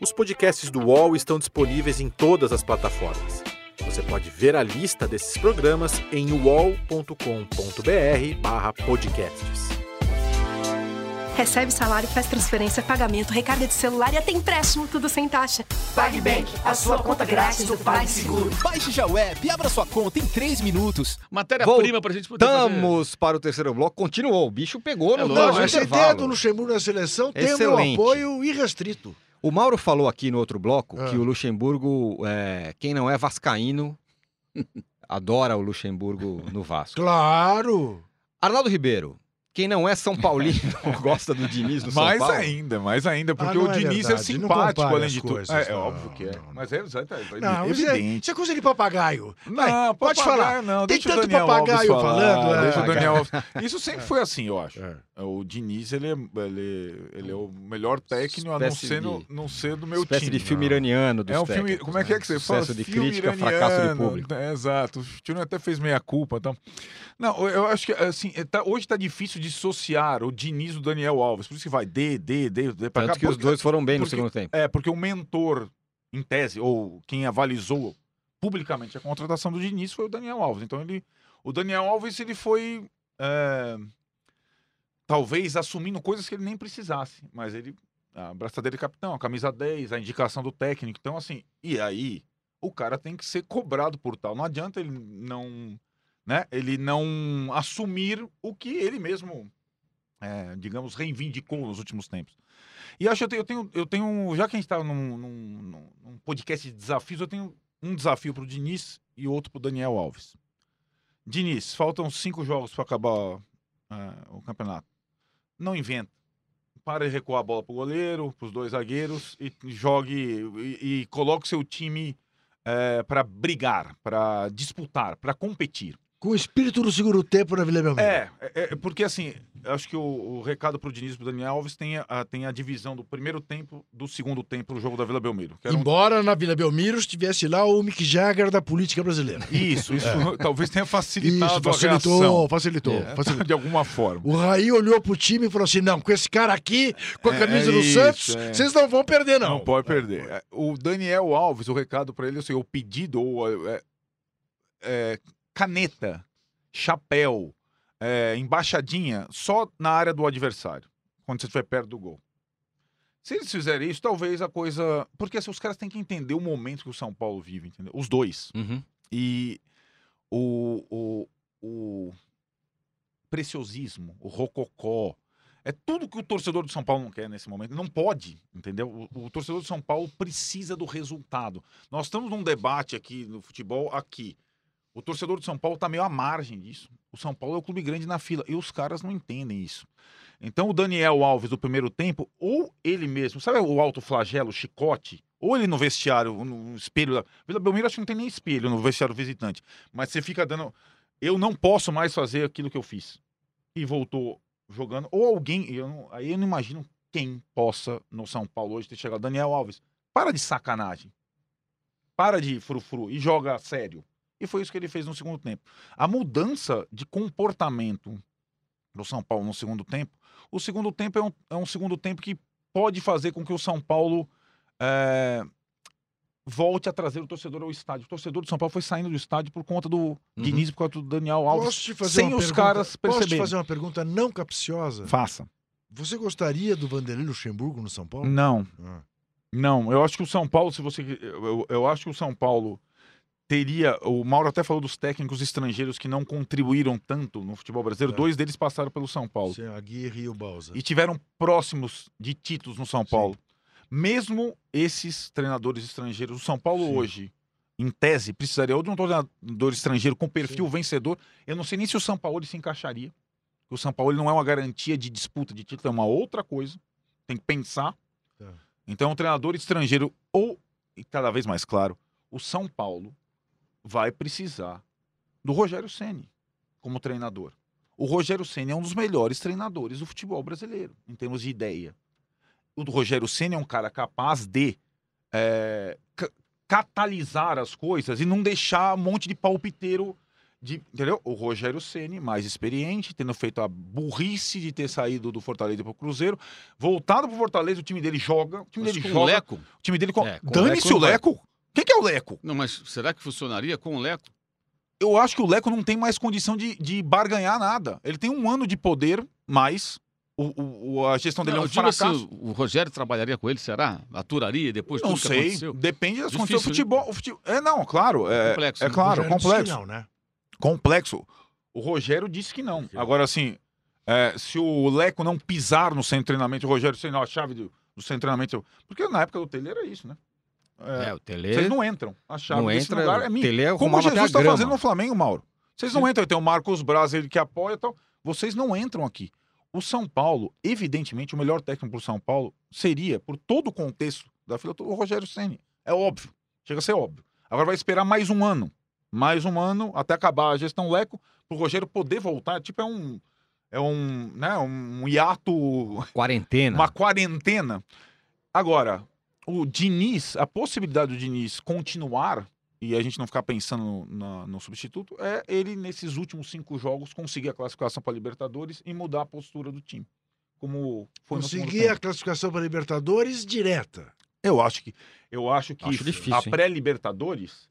Os podcasts do UOL estão disponíveis em todas as plataformas. Você pode ver a lista desses programas em uol.com.br/podcasts. Recebe salário, faz transferência, pagamento, recarga de celular e até empréstimo, tudo sem taxa. PagBank, a sua conta grátis do PagSeguro. Baixe já o app e abra sua conta em 3 minutos. Matéria-prima pra gente poder. Voltamos para o terceiro bloco. Continuou. O bicho pegou É no lógico. Não, no essa ideia do Luxemburgo na seleção tem o meu Excelente. apoio irrestrito. O Mauro falou aqui no outro bloco Ah. que o Luxemburgo, é, quem não é vascaíno, adora o Luxemburgo no Vasco. Claro. Arnaldo Ribeiro, quem não é São Paulino gosta do Diniz no São Mais Paulo? ainda, mais ainda, porque Ah, o é Diniz é verdade, não simpático, além de tudo. É, é óbvio que é. não, não. Mas é, é, Não, é é, evidente. isso é coisa de papagaio. Vai, Não, pode falar. Não, Tem tanto Daniel papagaio falar, falando, é. Deixa o Daniel Alves. Isso sempre foi assim, eu acho. É. O Diniz, ele é, ele, ele é o melhor técnico, a não Espécie ser, no, de- não ser do meu Espécie time. de filme iraniano dos É um filme. Como é que é né? que você fala? Sucesso de Filme crítica, fracasso de público. É, exato. O Tino até fez meia culpa. Então. Não, eu acho que assim, é, tá- hoje tá difícil dissociar o Diniz do Daniel Alves. Por isso que vai D, D, D, D pra Tanto cá. que os porque- dois foram bem no porque- segundo tempo. É, porque o mentor, em tese, ou quem avalizou publicamente a contratação do Diniz foi o Daniel Alves. Então ele. O Daniel Alves ele foi. é, talvez assumindo coisas que ele nem precisasse. Mas ele. A braçadeira de capitão, a camisa 10, a indicação do técnico. Então, assim, e aí o cara tem que ser cobrado por tal. Não adianta ele não. Né, ele não assumir o que ele mesmo, é, digamos, reivindicou nos últimos tempos. E acho que eu tenho, eu tenho, já que a gente está num, num- num- podcast de desafios, eu tenho um desafio para o Diniz e outro para o Daniel Alves. Diniz, faltam cinco jogos para acabar é, o campeonato. Não inventa. Para de recuar a bola para o goleiro, para os dois zagueiros e jogue e, e coloque seu time para brigar, para disputar, para competir. Com o espírito do segundo tempo na Vila Belmiro. É, é, é, porque assim, acho que o, o recado pro Diniz e pro Daniel Alves tem a, tem a divisão do primeiro tempo do segundo tempo no jogo da Vila Belmiro. era um- Embora na Vila Belmiro estivesse lá o Mick Jagger da política brasileira. Isso, isso talvez tenha facilitado Isso, a facilitou, reação. facilitou, É, facilitou. de alguma forma. O Raí olhou pro time e falou assim: não, com esse cara aqui, com a É, camisa é do isso, Santos, é. vocês não vão perder, não. Não, pode perder. É, O Daniel Alves, o recado para ele, assim, o pedido, ou, é, é, caneta, chapéu, é, embaixadinha, só na área do adversário, quando você estiver perto do gol. Se eles fizerem isso, talvez a coisa. Porque assim, os caras têm que entender o momento que o São Paulo vive, entendeu? Os dois. Uhum. E o, o, o preciosismo, o rococó, é tudo que o torcedor do São Paulo não quer nesse momento. Não pode, entendeu? O, o torcedor do São Paulo precisa do resultado. Nós estamos num debate aqui no futebol, aqui. O torcedor do São Paulo está meio à margem disso. O São Paulo é o clube grande na fila. E os caras não entendem isso. Então o Daniel Alves do primeiro tempo, ou ele mesmo, sabe o alto flagelo, o chicote? Ou ele no vestiário, no espelho. Vila Belmiro acho que não tem nem espelho no vestiário visitante. Mas você fica dando. Eu não posso mais fazer aquilo que eu fiz. E voltou jogando. Ou alguém. Eu não- aí eu não imagino quem possa no São Paulo hoje ter chegado. Daniel Alves, para de sacanagem. Para de frufru e joga sério. E foi isso que ele fez no segundo tempo. A mudança de comportamento do São Paulo no segundo tempo. O segundo tempo é um, é um segundo tempo que pode fazer com que o São Paulo é, volte a trazer o torcedor ao estádio. O torcedor do São Paulo foi saindo do estádio por conta do Diniz, por conta do Daniel Alves. Posso te fazer sem uma os pergunta- caras Posso te perceberem. fazer uma pergunta não capciosa? Faça. Você gostaria do Vanderlei Luxemburgo no São Paulo? Não, Ah. não. Eu acho que o São Paulo, se você. Eu, eu- eu acho que o São Paulo teria. O Mauro até falou dos técnicos estrangeiros que não contribuíram tanto no futebol brasileiro. É. Dois deles passaram pelo São Paulo. Sim, Aguirre e o Balsa. e tiveram próximos de títulos no São Paulo. Mesmo esses treinadores estrangeiros, o São Paulo Sim. hoje, em tese, precisaria ou de um treinador estrangeiro com perfil Sim. vencedor. Eu não sei nem se o São Paulo se encaixaria. O São Paulo não é uma garantia de disputa de título, é uma outra coisa. Tem que pensar. Tá. Então, um treinador estrangeiro ou, e cada vez mais claro, o São Paulo vai precisar do Rogério Ceni como treinador. O Rogério Ceni é um dos melhores treinadores do futebol brasileiro, em termos de ideia. O Rogério Ceni é um cara capaz de é, ca- catalisar as coisas e não deixar um monte de palpiteiro. De, entendeu? O Rogério Ceni, mais experiente, tendo feito a burrice de ter saído do Fortaleza para o Cruzeiro, voltado para o Fortaleza, o time dele joga, o time Mas dele com o joga, Leco? o time dele É, dane-se o. Leco. Quem que é o Leco? Não, mas será que funcionaria com o Leco? eu acho que o Leco não tem mais condição de, de barganhar nada. Ele tem um ano de poder mais o, o- a gestão dele Não, é um digo fracasso. assim, o Rogério trabalharia com ele, será? Aturaria depois de não tudo que sei, aconteceu? depende das Difícil, condições. O né? futebol, o futebol- É, não, claro. É, Complexo, é né? claro, que complexo. Não, né? Complexo. O Rogério disse que não. Agora, assim, é, se o Leco não pisar no centro de treinamento, o Rogério sei não, a chave do, do centro de treinamento. Porque na época do Tele era isso, né? É, É, o Tele Vocês não entram. A chave não entra, lugar é o minha. Tele Como o arrumava até Jesus está fazendo no Flamengo, Mauro. Vocês não entram. Tem o Marcos Braz, ele que apoia e tal. Vocês não entram aqui. O São Paulo, evidentemente, o melhor técnico para o São Paulo seria, por todo o contexto da fila, o Rogério Ceni. É óbvio. Chega a ser óbvio. Agora vai esperar mais um ano. Mais um ano até acabar a gestão Leco, para o Rogério poder voltar. Tipo, é um. É um, né, um hiato Quarentena. uma quarentena. Agora, o Diniz, a possibilidade do Diniz continuar e a gente não ficar pensando no, na- no substituto é ele, nesses últimos cinco jogos, conseguir a classificação para Libertadores e mudar a postura do time. Como foi no Conseguir a classificação para Libertadores direta. Eu acho que, eu acho que Acho difícil, a pré-Libertadores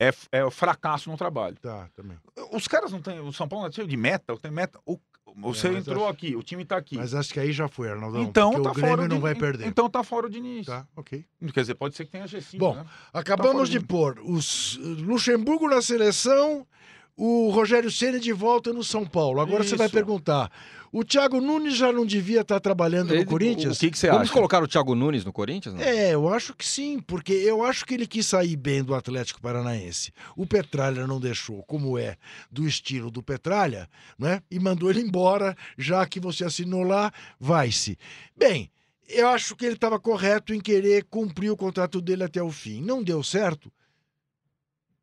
é, é o fracasso no trabalho. Tá, também. Os caras não têm. O São Paulo não é cheio de meta, tem meta. O, você mas entrou acho- aqui, o time tá aqui. Mas acho que aí já foi, Arnaldão. então tá o Grêmio fora o não vai perder. Então tá fora o Diniz. Tá, ok. Quer dizer, pode ser que tenha G5, Bom, né? Acabamos Tá de fora pôr os Luxemburgo na seleção, o Rogério Ceni de volta no São Paulo. Agora você vai Isso. perguntar: o Thiago Nunes já não devia estar trabalhando Ele- no Corinthians? O que, que você Vamos acha? colocar o Thiago Nunes no Corinthians? Não? É, eu acho que sim, porque eu acho que ele quis sair bem do Atlético Paranaense. O Petralha não deixou, como é do estilo do Petralha, né? E mandou ele embora, já que você assinou lá, vai-se. Bem, eu acho que ele estava correto em querer cumprir o contrato dele até o fim. Não deu certo.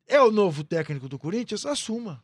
É o novo técnico do Corinthians? Assuma.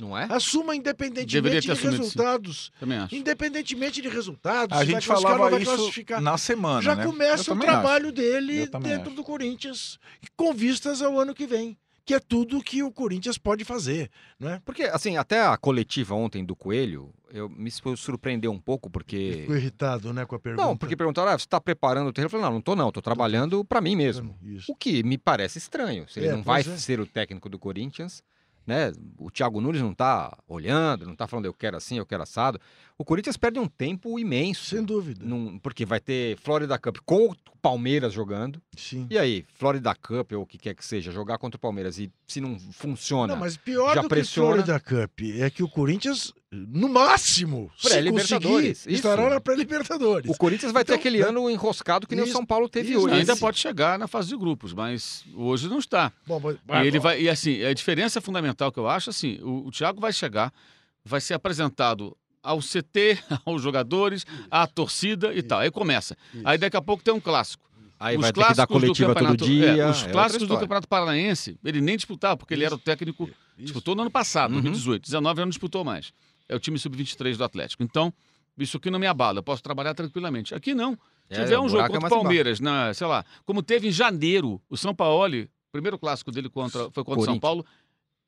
Não é? Assuma independentemente de sim. resultados. Também acho. Independentemente de resultados. A gente falava isso classificar na semana, já né? Começa o trabalho acho. dele dentro acho. do Corinthians, com vistas ao ano que vem, que é tudo que o Corinthians pode fazer, né? Porque, assim, até a coletiva ontem do Coelho, eu me su- surpreendeu um pouco, porque. Ficou irritado, né, com a pergunta. Não, porque perguntaram, ah, você está preparando o terreno? Eu falei, não, não tô não, tô trabalhando para mim mesmo. Isso. O que me parece estranho. Se ele É, não vai é. ser o técnico do Corinthians, né? O Thiago Nunes não tá olhando, não tá falando eu quero assim, eu quero assado. O Corinthians perde um tempo imenso. Sem dúvida. num- porque vai ter Florida Cup com o Palmeiras jogando. Sim. E aí, Florida Cup ou o que quer que seja, jogar contra o Palmeiras e se não funciona, Não, mas pior já do pressiona. que Florida Cup é que o Corinthians, no máximo, se Pré-Libertadores, conseguir, estará na pré-Libertadores. o Corinthians vai ter Então, aquele né? ano enroscado que nem Isso, o São Paulo teve isso, hoje. Ainda pode chegar na fase de grupos, mas hoje não está. Bom, mas- E ele vai, e assim, a diferença fundamental que eu acho, assim, o, o Thiago vai chegar, vai ser apresentado ao CT, aos jogadores, à torcida e tal. Aí começa. Aí daqui a pouco tem um clássico. Aí os vai ter que dar clássicos do campeonato- dia. é, é os outra clássicos do. Campeonato Paranaense, ele nem disputava, porque ele era o técnico. Isso. Disputou no ano passado, Uhum. 2018. 19 já não disputou mais. É o time sub-23 do Atlético. Então, isso aqui não me abala, eu posso trabalhar tranquilamente. Aqui não. Se É, tiver um jogo é contra o. Palmeiras, na, sei lá, como teve em janeiro, o São Paulo, primeiro clássico dele contra, foi contra o São. Paulo,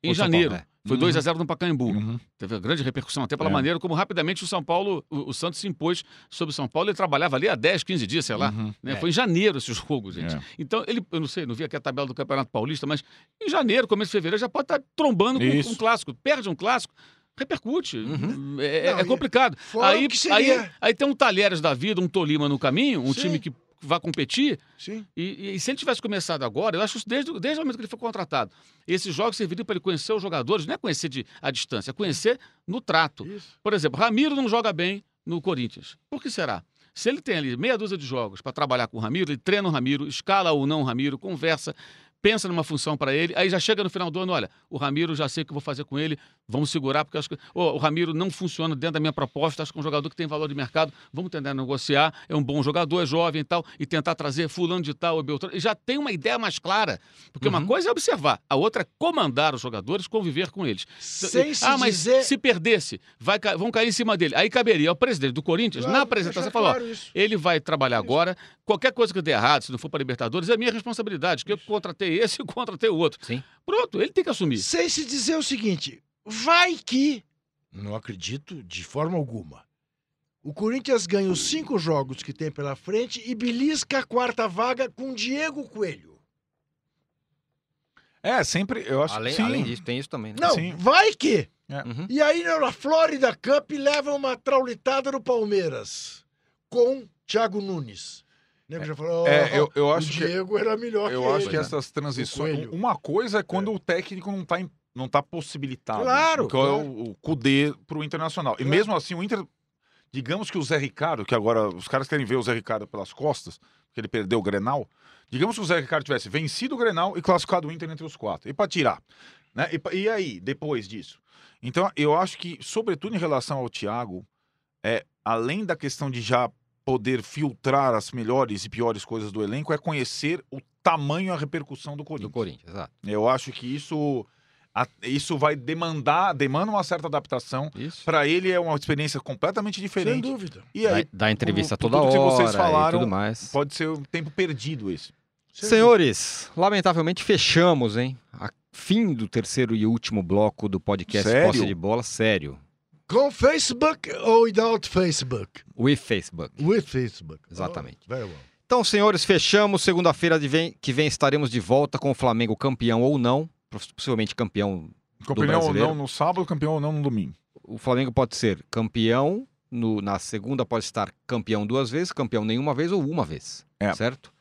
em Ou São janeiro. Paulo, é. Foi Uhum. 2 a 0 no Pacaembu. Uhum. Teve uma grande repercussão, até pela É. maneira como rapidamente o São Paulo, o, o Santos se impôs sobre o São Paulo. Ele trabalhava ali há 10, 15 dias, sei lá. Uhum. né? É. Foi em janeiro esse jogo, gente. É. Então, ele, eu não sei, não vi aqui a tabela do Campeonato Paulista, mas em janeiro, começo de fevereiro, já pode estar trombando com Isso. um clássico. Perde um clássico, repercute. Uhum. É, é- Não, é complicado. Aí, aí, aí tem um Talheres da vida, um Tolima no caminho, um Sim. time que vai competir. Sim. E, e se ele tivesse começado agora, eu acho isso desde, desde o momento que ele foi contratado. Esses jogos serviriam para ele conhecer os jogadores, não é conhecer de, à distância, é conhecer no trato. Isso. Por exemplo, Ramiro não joga bem no Corinthians. Por que será? Se ele tem ali meia dúzia de jogos para trabalhar com o Ramiro, ele treina o Ramiro, escala ou não o Ramiro, conversa, pensa numa função para ele, aí já chega no final do ano, olha, o Ramiro já sei o que eu vou fazer com ele, vamos segurar, porque acho que Ô, o Ramiro não funciona dentro da minha proposta, acho que é um jogador que tem valor de mercado, vamos tentar negociar, é um bom jogador, é jovem e tal, e tentar trazer fulano de tal ou Beltrano, e já tem uma ideia mais clara, porque uma coisa é observar, a outra é comandar os jogadores, conviver com eles. Sem se ah, mas dizer... se perdesse, vai, vão cair em cima dele. Aí caberia ao presidente do Corinthians, Claro, na apresentação, falar: ó, claro isso. ele vai trabalhar agora. Qualquer coisa que dê errado, se não for para Libertadores, é minha responsabilidade, que eu contratei esse e contratei o outro. Sim. Pronto, ele tem que assumir. Sem se dizer o seguinte, vai que, não acredito de forma alguma, o Corinthians ganha os cinco jogos que tem pela frente e belisca a quarta vaga com Diego Coelho. É, sempre, eu acho Além, que sim. além disso, tem isso também. Né? Não, Sim. vai que. É. Uhum. E aí na Florida Cup leva uma traulitada no Palmeiras com Thiago Nunes. O nego já falou, É, "Ó, eu, eu o acho que Diego era melhor eu que acho ele. que né? essas transições. Uma coisa é quando o técnico não tá, em- não tá possibilitado. Claro, Que é claro. o, o Cudê pro Internacional. E Claro. mesmo assim, o Inter. Digamos que o Zé Ricardo, que agora os caras querem ver o Zé Ricardo pelas costas, porque ele perdeu o Grenal. Digamos que o Zé Ricardo tivesse vencido o Grenal e classificado o Inter entre os quatro. E pra tirar. Né? E, e aí, depois disso? Então, eu acho que, sobretudo em relação ao Thiago, é, além da questão de já poder filtrar as melhores e piores coisas do elenco, é conhecer o tamanho e a repercussão do Do Corinthians. Corinthians, exato. Eu acho que isso, a- isso vai demandar, demanda uma certa adaptação. Isso. Para ele é uma experiência completamente Sem diferente. dúvida. E aí dá entrevista toda tudo que hora vocês falaram, e tudo mais. pode ser um tempo perdido esse. Sem Senhores, lamentavelmente fechamos, hein? A fim do terceiro e último bloco do podcast Sério? Posse de Bola. Sério. Com Facebook ou without Facebook? With Facebook. With Facebook. Exatamente. Oh, very well. Então, senhores, fechamos. Segunda-feira que vem estaremos de volta com o Flamengo campeão ou não. Possivelmente campeão. Campeão ou não no sábado, campeão ou não no domingo. O Flamengo pode ser campeão. no- na segunda pode estar campeão duas vezes, campeão nenhuma vez ou uma vez. É. Certo?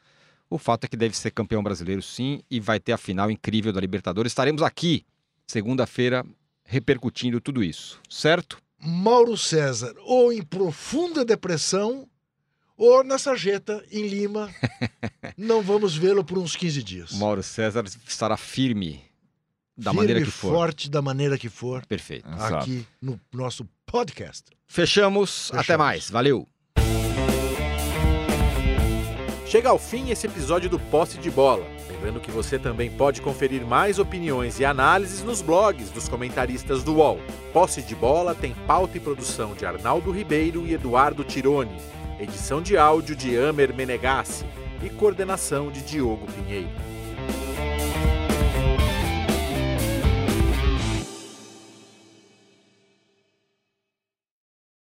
O fato é que deve ser campeão brasileiro, sim, e vai ter a final incrível da Libertadores. Estaremos aqui, segunda-feira, repercutindo tudo isso. Certo? Mauro César, ou em profunda depressão, ou na sarjeta, em Lima. Não vamos vê-lo por uns 15 dias. Mauro César estará firme da Firme maneira que for. forte da maneira que for, Perfeito. Exato. aqui no nosso podcast. Fechamos. Até Fechamos. mais. Valeu. Chega ao fim esse episódio do Posse de Bola. Lembrando que você também pode conferir mais opiniões e análises nos blogs dos comentaristas do UOL. Posse de Bola tem pauta e produção de Arnaldo Ribeiro e Eduardo Tironi, edição de áudio de Amer Menegassi e coordenação de Diogo Pinheiro.